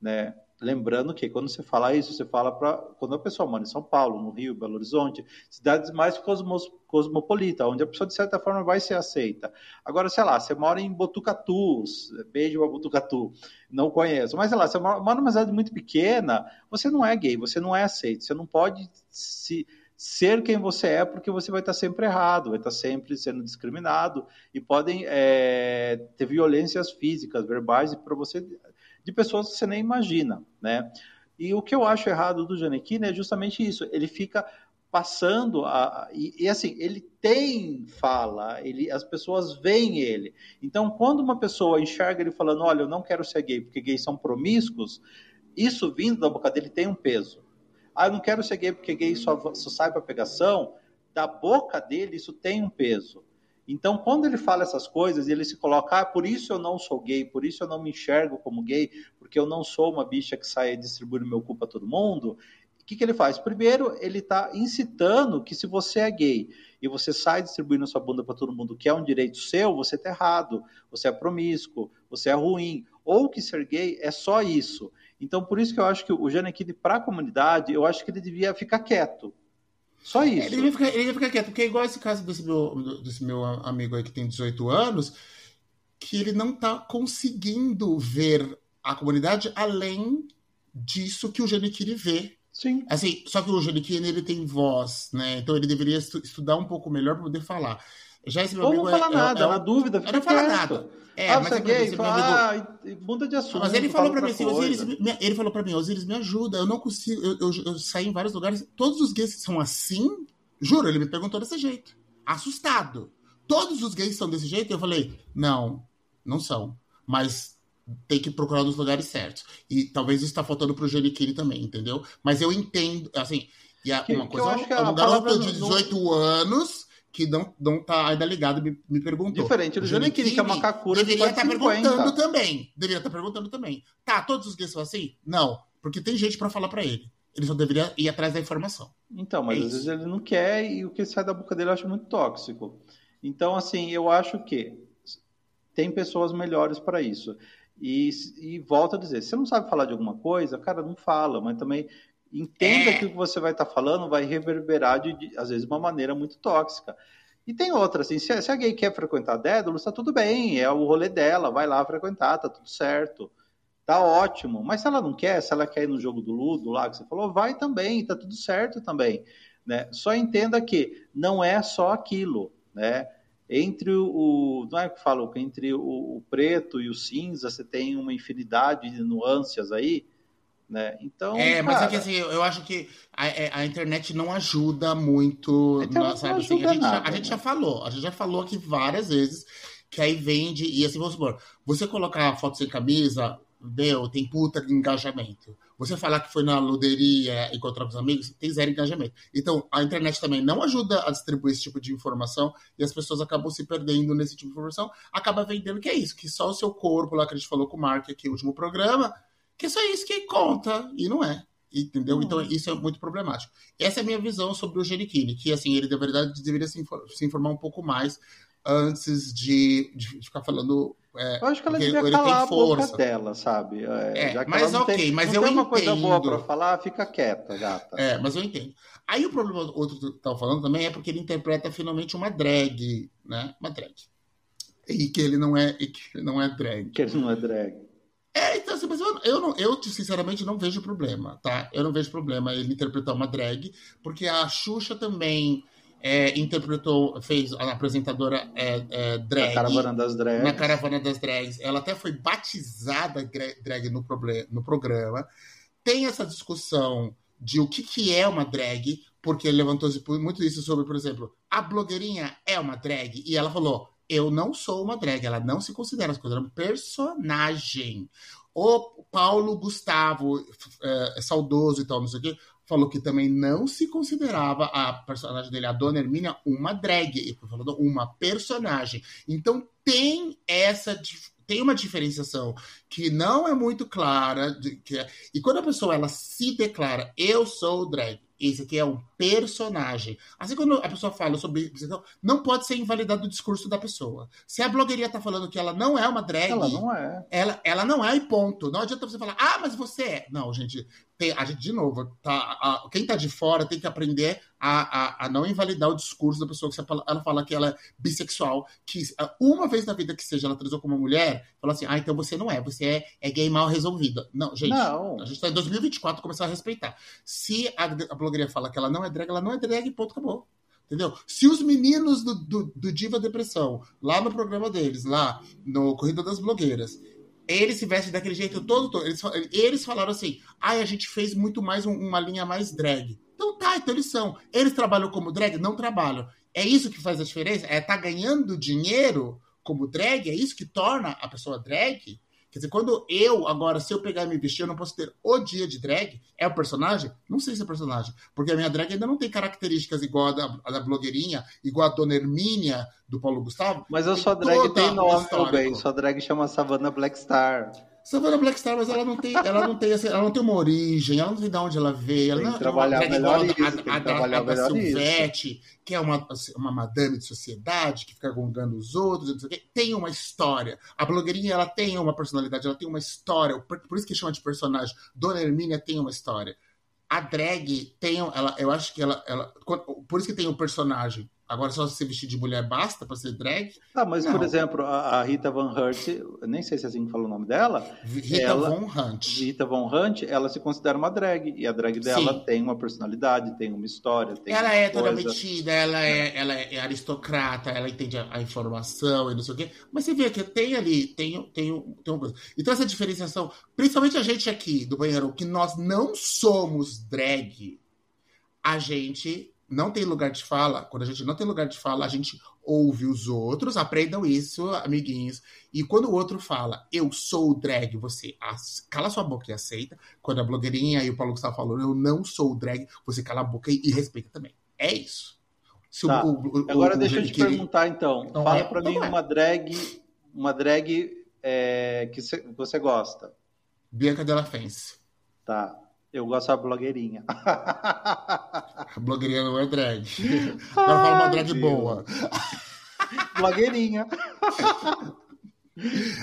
né? Lembrando que quando você fala isso, você fala para quando a pessoa mora em São Paulo, no Rio, Belo Horizonte, cidades mais cosmos, onde a pessoa de certa forma vai ser aceita. Agora, sei lá, você mora em Botucatu, beijo para Botucatu, não conheço, mas sei lá, você mora numa cidade muito pequena, você não é gay, você não é aceito, você não pode se ser quem você é, porque você vai estar sempre errado, vai estar sempre sendo discriminado e podem é, ter violências físicas, verbais para você de pessoas que você nem imagina, né? E o que eu acho errado do Janequine é justamente isso. Ele fica passando a, e, e, assim ele tem fala ele as pessoas veem ele então quando uma pessoa enxerga ele falando olha eu não quero ser gay porque gays são promíscuos isso vindo da boca dele tem um peso ah eu não quero ser gay porque gay só, só sai para pegação da boca dele isso tem um peso então, quando ele fala essas coisas, ele se coloca, ah, por isso eu não sou gay, por isso eu não me enxergo como gay, porque eu não sou uma bicha que sai distribuindo meu cu para todo mundo. O que, que ele faz? Primeiro, ele está incitando que se você é gay e você sai distribuindo sua bunda para todo mundo, que é um direito seu, você está errado, você é promíscuo, você é ruim, ou que ser gay é só isso. Então, por isso que eu acho que o Janequine, para a comunidade, eu acho que ele devia ficar quieto só isso. Ele ia ficar, ele ia ficar quieto, porque é igual esse caso desse meu, desse meu amigo aí que tem 18 anos, que ele não está conseguindo ver a comunidade além disso que o Janequine vê. Sim. Assim, só que o Janequine ele tem voz, né? Então ele deveria estudar um pouco melhor para poder falar. Já esse meu Ou amigo não fala é, nada, é, é, na dúvida, fica não fala nada. É, ah, mas você é gay, fala, amigo... ah, muda de assunto. Mas ele falou para mim assim, Osiris, ele falou para mim, Osiris, me ajuda, eu não consigo, eu, eu, eu saí em vários lugares, todos os gays são assim? Juro, ele me perguntou desse jeito, assustado. Todos os gays são desse jeito? Eu falei, não, não são, mas tem que procurar nos lugares certos. E talvez isso está faltando pro Giannichini também, entendeu? Mas eu entendo, assim, e a, que, uma coisa, que um garoto de 18 não... anos que não, não tá ainda ligado me, me perguntou. Diferente do Janequine, que é uma kakura Deveria estar tá perguntando também. Deveria estar tá perguntando também. Tá, todos os gays são assim? Não, porque tem gente para falar para ele. Ele só deveria ir atrás da informação. Então, mas é às vezes ele não quer e o que sai da boca dele eu acho muito tóxico. Então, assim, eu acho que tem pessoas melhores para isso. E, e volto a dizer, se você não sabe falar de alguma coisa, cara, não fala, mas também Entenda é. que o que você vai estar tá falando vai reverberar, de, de, às vezes, de uma maneira muito tóxica. E tem outra, assim, se, se a gay quer frequentar Dédalo, está tudo bem, é o rolê dela, vai lá frequentar, tá tudo certo. Tá ótimo. Mas se ela não quer, se ela quer ir no jogo do Ludo lá que você falou, vai também, tá tudo certo também. Né? Só entenda que não é só aquilo, né? Entre o, não é que falo, entre o, o preto e o cinza, você tem uma infinidade de nuances aí, né? Então, é, cara... mas é que assim, eu acho que a, é, a internet não ajuda muito, a, sabe? Assim, a, gente nada, já, a gente já falou, a gente já falou aqui várias vezes que aí vende, e assim, vamos supor, você colocar foto sem camisa, meu, tem puta de engajamento. Você falar que foi na luderia, encontrar com os amigos, tem zero engajamento. Então, a internet também não ajuda a distribuir esse tipo de informação e as pessoas acabam se perdendo nesse tipo de informação, acaba vendendo que é isso, que só o seu corpo, lá que a gente falou com o Mark aqui no último programa, que é só isso que conta, e não é. Entendeu? Então, hum. isso é muito problemático. Essa é a minha visão sobre o Genichini, que, assim, ele, na verdade, deveria se, se informar um pouco mais antes de, de ficar falando. É, eu acho que ela devia calar a boca dela, sabe? É, é mas ok, tem, mas eu tem uma entendo. coisa boa para falar, fica quieta, gata. É, mas eu entendo. Aí o problema, outro que estava falando também, é porque ele interpreta finalmente uma drag, né? Uma drag. E que ele não é, e que ele não é drag. Que ele não é drag. É, então, assim, mas eu, eu, não, eu, sinceramente, não vejo problema, tá? Eu não vejo problema ele interpretar uma drag, porque a Xuxa também é, interpretou, fez a apresentadora é, é, drag. Na Caravana das Drags. Na Caravana das Drags. Ela até foi batizada drag no, no programa. Tem essa discussão de o que, que é uma drag, porque levantou muito isso sobre, por exemplo, a blogueirinha é uma drag, e ela falou eu não sou uma drag, ela não se considera, ela se considera um personagem. O Paulo Gustavo, é, é, saudoso e tal, não sei o quê, falou que também não se considerava a personagem dele, a Dona Hermínia, uma drag. Ele falou uma personagem. Então tem essa tem uma diferenciação que não é muito clara. De, que é, e quando a pessoa ela se declara, eu sou drag, esse aqui é um personagem. Assim, quando a pessoa fala sobre não pode ser invalidado o discurso da pessoa. Se a blogueirinha tá falando que ela não é uma drag. Ela não é. Ela, ela não é e ponto. Não adianta você falar, ah, mas você é. Não, gente, tem, a gente, de novo, tá, a, quem tá de fora tem que aprender a, a, a, não invalidar o discurso da pessoa que você fala, ela fala que ela é bissexual, que uma vez na vida que seja ela transou com uma mulher, fala assim, ah, então você não é, você é, é gay mal resolvida. Não, gente, não. a gente tá em 2024 começar a respeitar. Se a, a blogueirinha fala que ela não é drag, ela não é drag, ponto, acabou. Entendeu? Se os meninos do, do, do Diva Depressão, lá no programa deles, lá no Corrida das Blogueiras, eles se vestem daquele jeito todo, todo. Eles, eles falaram assim: ai, ah, a gente fez muito mais um, uma linha mais drag. Então tá, então eles são. Eles trabalham como drag? Não trabalham. É isso que faz a diferença? É tá ganhando dinheiro como drag? É isso que torna a pessoa drag? Quer dizer, quando eu, agora, se eu pegar e me vestir, eu não posso ter o dia de drag? É o personagem? Não sei se é personagem. Porque a minha drag ainda não tem características igual a da, a da blogueirinha, igual a Dona Hermínia, do Paulo Gustavo. Mas a sua drag tem nome, meu bem. Sua drag chama Savannah Black Star. Savannah Black Star, mas ela não tem, ela não tem, ela não tem uma origem, ela não sei de onde ela veio. Ela tem não trabalhar é melhor isso, a, a, a, a da Silvete, que é uma, uma madame de sociedade, que fica gongando os outros, não sei o quê. tem uma história. A blogueirinha, ela tem uma personalidade, ela tem uma história, por, isso que chama de personagem. Dona Hermínia tem uma história. A drag tem, ela, eu acho que ela, ela, por isso que tem um personagem. Agora, só se vestir de mulher basta para ser drag? Ah, mas, não. por exemplo, a, a, Rita Van Hunt, nem sei se é assim que fala o nome dela. Rita ela, Von Hunt. Rita Von Hunt, ela se considera uma drag. E a drag dela Sim. tem uma personalidade, tem uma história. Tem ela é toda metida, ela é, ela é aristocrata, ela entende a, a, informação e não sei o quê. Mas você vê que tem ali, tem, tem, tem uma coisa. Então, essa diferenciação, principalmente a gente aqui do banheiro, que nós não somos drag, a gente não tem lugar de fala, quando a gente não tem lugar de fala, a gente ouve os outros, aprendam isso, amiguinhos. E quando o outro fala, eu sou drag, você cala sua boca e aceita. Quando a blogueirinha e o Paulo Gustavo falou, eu não sou drag, você cala a boca e, e respeita também. É isso. Tá. O, o, Agora o, deixa eu te perguntar, então. Não Fala é, pra mim é. uma drag, uma drag é, que você gosta. Bianca Della Fence. Tá. Eu gosto da blogueirinha. A blogueirinha não é drag. Agora fala uma drag boa. blogueirinha.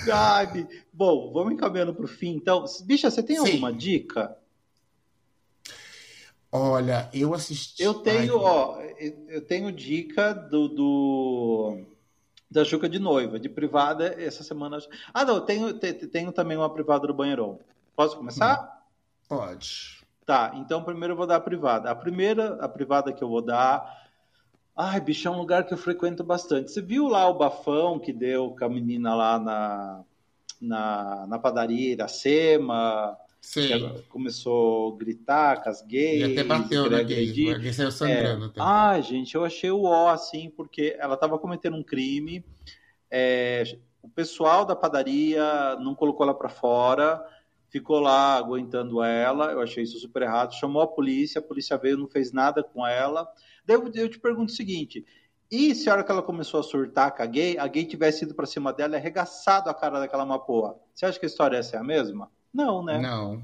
Gabi. Bom, vamos encaminhando para o fim. Então, bicha, você tem Sim. alguma dica? Olha, eu assisti. Eu tenho, Ai, ó, eu tenho dica do, do da Juca de noiva, de privada essa semana. Ah, não, tenho, tenho também uma privada do banheirão. Posso começar? Hum. Pode. Tá, então primeiro eu vou dar a privada. A primeira, a privada que eu vou dar. Ai, bicho, é um lugar que eu frequento bastante. Você viu lá o bafão que deu com a menina lá na, na, na padaria Iracema? Sim. começou a gritar com as gays. E até bateu na gay. Alguém saiu sangrando. É. Ai, gente, eu achei o ó, assim, porque ela estava cometendo um crime. É, o pessoal da padaria não colocou ela para fora ficou lá aguentando ela, eu achei isso super errado, chamou a polícia, a polícia veio, não fez nada com ela. Daí eu, te pergunto o seguinte, e se a hora que ela começou a surtar com a gay, a gay tivesse ido para cima dela e arregaçado a cara daquela mapoa? Você acha que a história ia ser a mesma? Não, né? Não.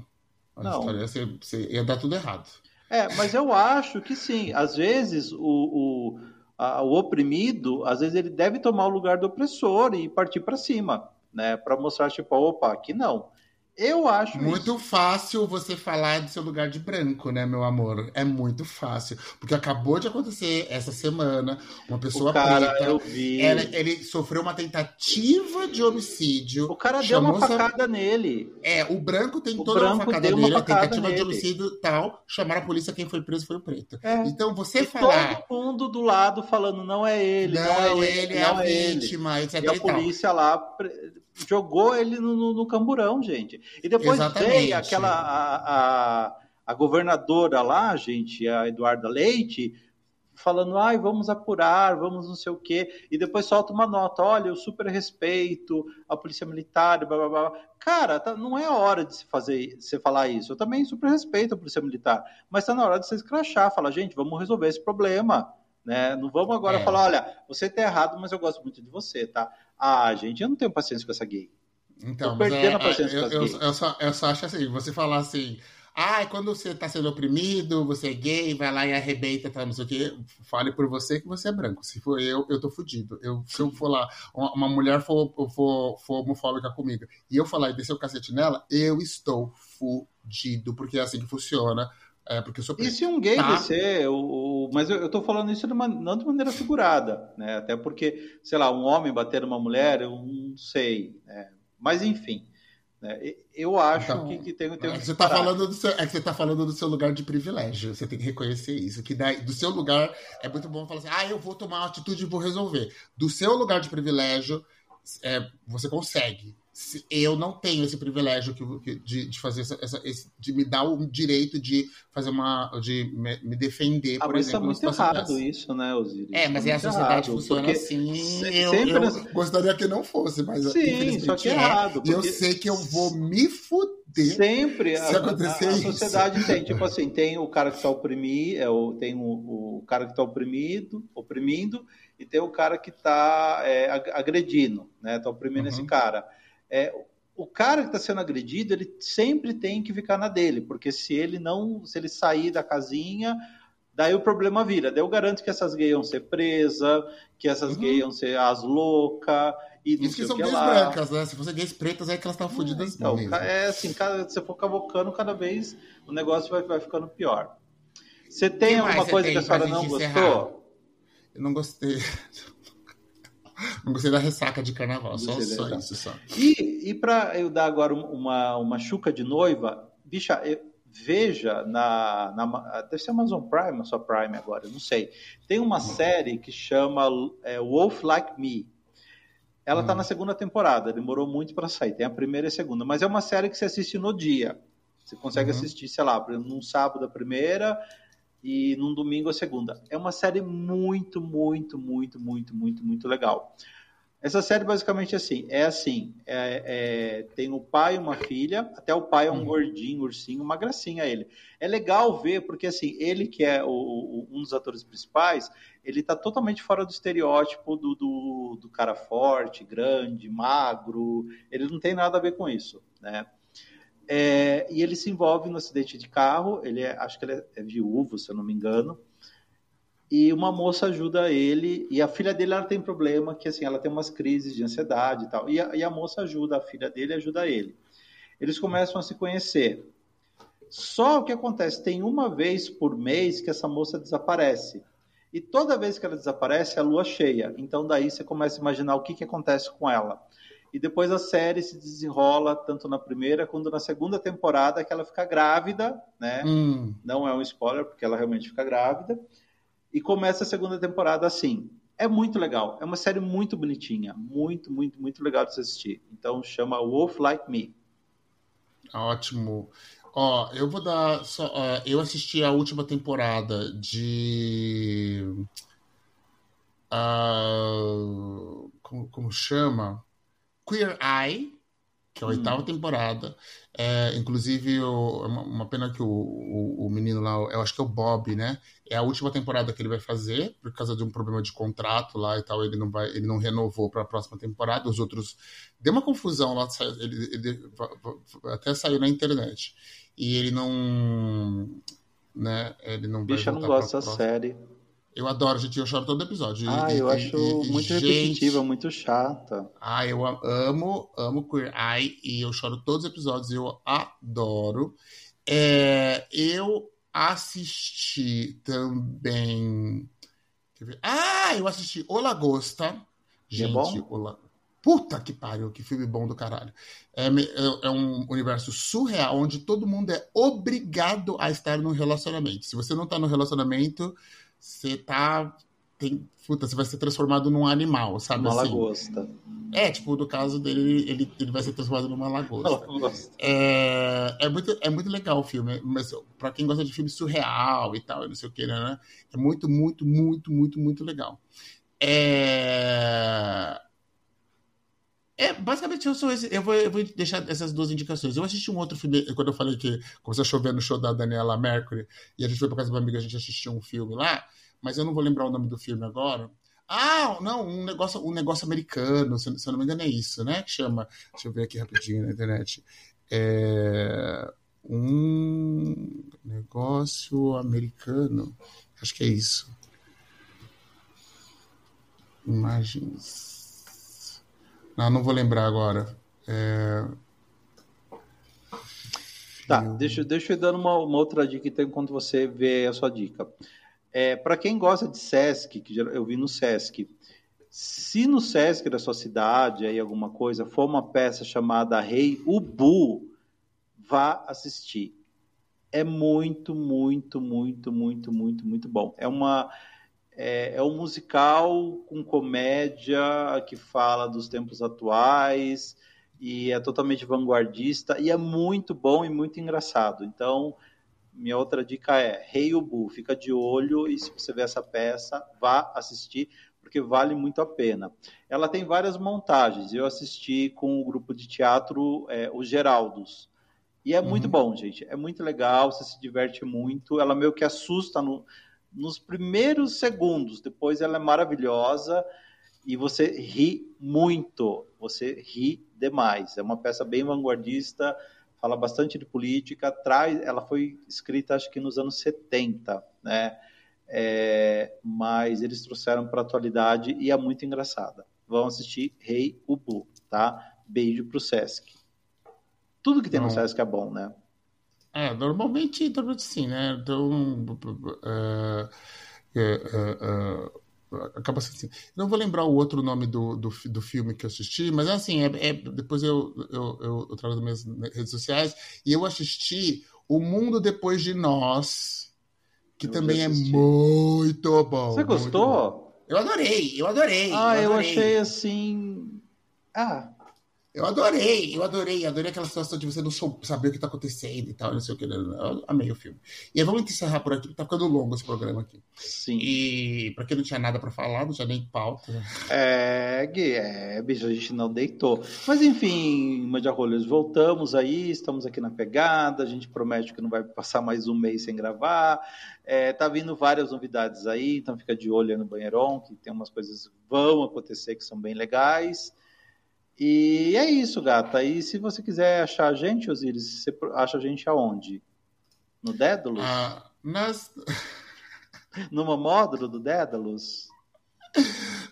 A não. história ia, ser, ia dar tudo errado. É, mas eu acho que sim. Às vezes o, o, a, o oprimido, às vezes ele deve tomar o lugar do opressor e partir para cima, né? Para mostrar, tipo, opa, aqui não. Eu acho muito isso. fácil você falar do seu lugar de branco, né, meu amor? É muito fácil, porque acabou de acontecer essa semana uma pessoa o cara, preta, eu vi. Ela, ele sofreu uma tentativa de homicídio. O cara deu uma facada nele. É, o branco tem o toda branco uma facada nele, uma tentativa nele. de homicídio tal. Chamaram a polícia, quem foi preso foi o preto. É. Então você e falar. Todo mundo do lado falando não é ele, não, não é ele, é a vítima, etc. E a polícia lá jogou ele no, no, no camburão, gente. E depois Exatamente. veio aquela a, a, a, governadora lá, gente, a Eduarda Leite, falando, ai, vamos apurar, vamos não sei o quê, e depois solta uma nota, olha, eu super respeito a polícia militar, blá, blá, blá. Cara, tá, não é a hora de se fazer, você falar isso. Eu também super respeito a polícia militar, mas está na hora de você escrachar, falar, gente, vamos resolver esse problema. Né? Não vamos agora é. falar, olha, você está errado, mas eu gosto muito de você, tá? Ah, gente, eu não tenho paciência com essa gay. Então, Tô perdendo é, a paciência eu, com eu, eu, só, eu só acho assim, você falar assim, ah, quando você tá sendo oprimido, você é gay, vai lá e arrebenta, tá, não sei o quê. Fale por você que você é branco. Se for eu, eu tô fudido. Eu, se eu for lá, uma mulher for, for, for homofóbica comigo, e eu falar e descer o cacete nela, eu estou fudido, porque é assim que funciona. É, porque eu sou preto. E se um gay tá? descer, o, o, mas eu, eu tô falando isso de uma, não de maneira figurada, né? Até porque, sei lá, um homem bater numa mulher, eu não sei, né? Mas enfim. Né? Eu acho então, que, que, tem, tem um é que você tá falando do seu, É que você está falando do seu lugar de privilégio. Você tem que reconhecer isso. Que daí, do seu lugar é muito bom falar assim: ah, eu vou tomar uma atitude e vou resolver. Do seu lugar de privilégio, é, você consegue eu não tenho esse privilégio que, de, de fazer essa, essa esse, de me dar o direito de fazer uma de me, me defender ah, por mas tá exemplo tá muito errado isso né Osiris? É mas tá é a sociedade errado, funciona assim eu, sempre... eu, gostaria que não fosse mas sim só que é errado e eu sei que eu vou me fuder sempre se a, acontecer a, a, a sociedade tem tipo assim tem o cara que está oprimido é, o, tem o, o cara que está oprimido oprimindo e tem o cara que está é, agredindo né está oprimindo uhum. esse cara é, o cara que está sendo agredido, ele sempre tem que ficar na dele, porque se ele não, se ele sair da casinha, daí o problema vira. Daí eu garanto que essas gays vão ser presas, que essas uhum. gays vão ser as loucas. E Isso que são que gays lá. brancas, né? Se fossem gays pretas, é que elas estão fodidas então, mesmo. É assim, cada, se você for cavocando, cada vez o negócio vai, vai ficando pior. Você tem alguma coisa que a senhora não gostou? Eu não gostei. Não gostei da ressaca de carnaval, só, só isso. Só. E, e para eu dar agora uma, uma chuca de noiva, bicha, eu, veja na, na. Deve ser Amazon Prime, só Prime agora, não sei. Tem uma série que chama é, Wolf Like Me. Ela está hum. na segunda temporada, demorou muito para sair. Tem a primeira e a segunda, mas é uma série que você assiste no dia. Você consegue uhum. assistir, sei lá, num sábado a primeira e num domingo a segunda. É uma série muito, muito, muito, muito, muito, muito legal. Essa série basicamente é assim, é assim, é, é, tem o pai e uma filha, até o pai é um uhum. gordinho, ursinho, uma gracinha ele. É legal ver, porque assim, ele que é o, o, um dos atores principais, ele tá totalmente fora do estereótipo do, do, do cara forte, grande, magro, ele não tem nada a ver com isso, né? É, e ele se envolve no acidente de carro. Ele é, acho que ele é, é, viúvo, se eu não me engano. E uma moça ajuda ele. E a filha dele ela tem problema que assim ela tem umas crises de ansiedade e tal. E a, e a moça ajuda a filha dele, ajuda ele. Eles começam a se conhecer. Só o que acontece tem uma vez por mês que essa moça desaparece. E toda vez que ela desaparece, é a lua cheia. Então daí você começa a imaginar o que, que acontece com ela. E depois a série se desenrola tanto na primeira quanto na segunda temporada, que ela fica grávida, né? Hum. Não é um spoiler, porque ela realmente fica grávida. E começa a segunda temporada assim. É muito legal. É uma série muito bonitinha. Muito, muito, muito legal de se assistir. Então chama Wolf Like Me. Ótimo. Ó, eu vou dar. Só, uh, eu assisti a última temporada de. Uh, como, como chama? Queer Eye, que é a oitava hum. temporada. É, inclusive, o, é uma pena que o, o, o, menino lá, eu acho que é o Bob, né? É a última temporada que ele vai fazer, por causa de um problema de contrato lá e tal. Ele não, vai, ele não renovou para a próxima temporada. Os outros. Deu uma confusão lá, ele, ele até saiu na internet. E ele não. Né, ele não Bicha, não gosta dessa série. Eu adoro, gente, eu choro todo episódio. Ah, e, eu acho e, muito gente... repetitiva, muito chata. Ah, eu amo, amo Queer Eye e eu choro todos os episódios, eu adoro. É, eu assisti também. Ah, eu assisti O Lagosta. É gente, é bom? Ola... Puta que pariu, que filme bom do caralho. É, é, é, um universo surreal onde todo mundo é obrigado a estar num relacionamento. Se você não tá no relacionamento, você tá. Tem, puta, você vai ser transformado num animal, sabe? Uma assim? lagosta. É, tipo, no caso dele, ele, ele vai ser transformado numa lagosta. É, é, muito, é muito legal o filme, mas pra quem gosta de filme surreal e tal, não sei o que, né? É muito, muito, muito, muito, muito legal. É. É, basicamente eu sou esse. Eu vou, eu vou deixar essas duas indicações. Eu assisti um outro filme, quando eu falei que começou a chover no show da Daniela Mercury, e a gente foi pra casa de uma amiga, a gente assistiu um filme lá, mas eu não vou lembrar o nome do filme agora. Ah, não, um negócio, um negócio americano, se, se eu não me engano é isso, né? Que chama. Deixa eu ver aqui rapidinho na internet. É, um negócio americano. Acho que é isso. Imagens. Não, não vou lembrar agora. É... Tá, deixa, deixa eu dar uma, uma outra dica então, enquanto você vê a sua dica. É, Para quem gosta de Sesc, que eu vi no Sesc, se no Sesc da sua cidade aí alguma coisa for uma peça chamada Rei Ubu, vá assistir. É muito, muito, muito, muito, muito, muito bom. É uma é, é um musical com comédia que fala dos tempos atuais e é totalmente vanguardista e é muito bom e muito engraçado. Então, minha outra dica é Rei hey Ubu, fica de olho e se você ver essa peça, vá assistir porque vale muito a pena. Ela tem várias montagens. Eu assisti com o grupo de teatro é, Os Geraldos. E é uhum. muito bom, gente. É muito legal, você se diverte muito. Ela meio que assusta no, nos primeiros segundos, depois ela é maravilhosa e você ri muito, você ri demais. É uma peça bem vanguardista, fala bastante de política, traz, ela foi escrita acho que nos anos 70, né? É, mas eles trouxeram para a atualidade e é muito engraçada. Vão assistir Rei Ubu, tá? Beijo pro Sesc. Tudo que tem Não. no Sesc é bom, né? É, normalmente, normalmente sim, né? Então, uh, uh, uh, acaba sendo assim. Não vou lembrar o outro nome do, do, do filme que eu assisti, mas assim, é, é depois eu, eu, eu, eu, trago nas minhas redes sociais, e eu assisti O Mundo Depois de Nós, que eu também é muito bom. Você gostou? Bom. Eu adorei, eu adorei. Ah, eu, adorei. eu achei assim. Ah, eu adorei, eu adorei, adorei aquela situação de você não saber o que está acontecendo e tal, não sei o que. Eu amei o filme. E aí, vamos encerrar por aqui, tá ficando longo esse programa aqui. Sim. E para quem não tinha nada para falar, não tinha nem pauta. É, Gui, é, bicho, a gente não deitou. Mas enfim, Mandia Rolhas, voltamos aí, estamos aqui na pegada, a gente promete que não vai passar mais um mês sem gravar. É, tá vindo várias novidades aí, então fica de olho no Banheirão, que tem umas coisas que vão acontecer que são bem legais. E é isso, gata. E se você quiser achar a gente, Osiris, você acha a gente aonde? No Dédalus? Ah, nas... Numa módulo do Dédalus?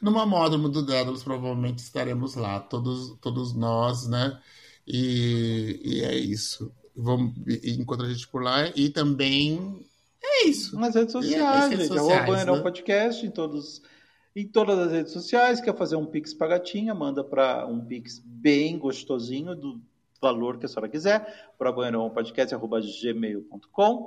Numa módulo do Dédalus, provavelmente estaremos lá, todos, todos nós, né? E, e é isso. Vamos encontrar a gente por lá e também é isso. Nas redes sociais, é, redes gente. Sociais, Arroba né? Podcast em todos em todas as redes sociais. Quer fazer um Pix para gatinha? Manda para um Pix bem gostosinho, do valor que a senhora quiser, para banheirãopodcast.gmail.com.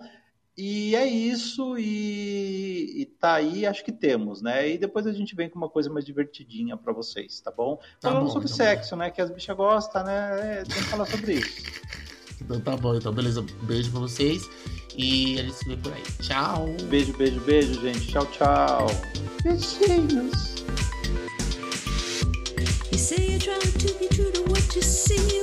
E é isso, e, e tá aí, acho que temos, né? E depois a gente vem com uma coisa mais divertidinha para vocês, tá bom? Tá Falando bom, sobre então sexo, bom. né? Que as bichas gostam, né? É, tem que falar sobre isso. Então tá bom, então beleza. Beijo pra vocês. E a gente se vê por aí. Tchau. Beijo, beijo, beijo, gente. Tchau, tchau. Beijinhos. You say to be true to what you see.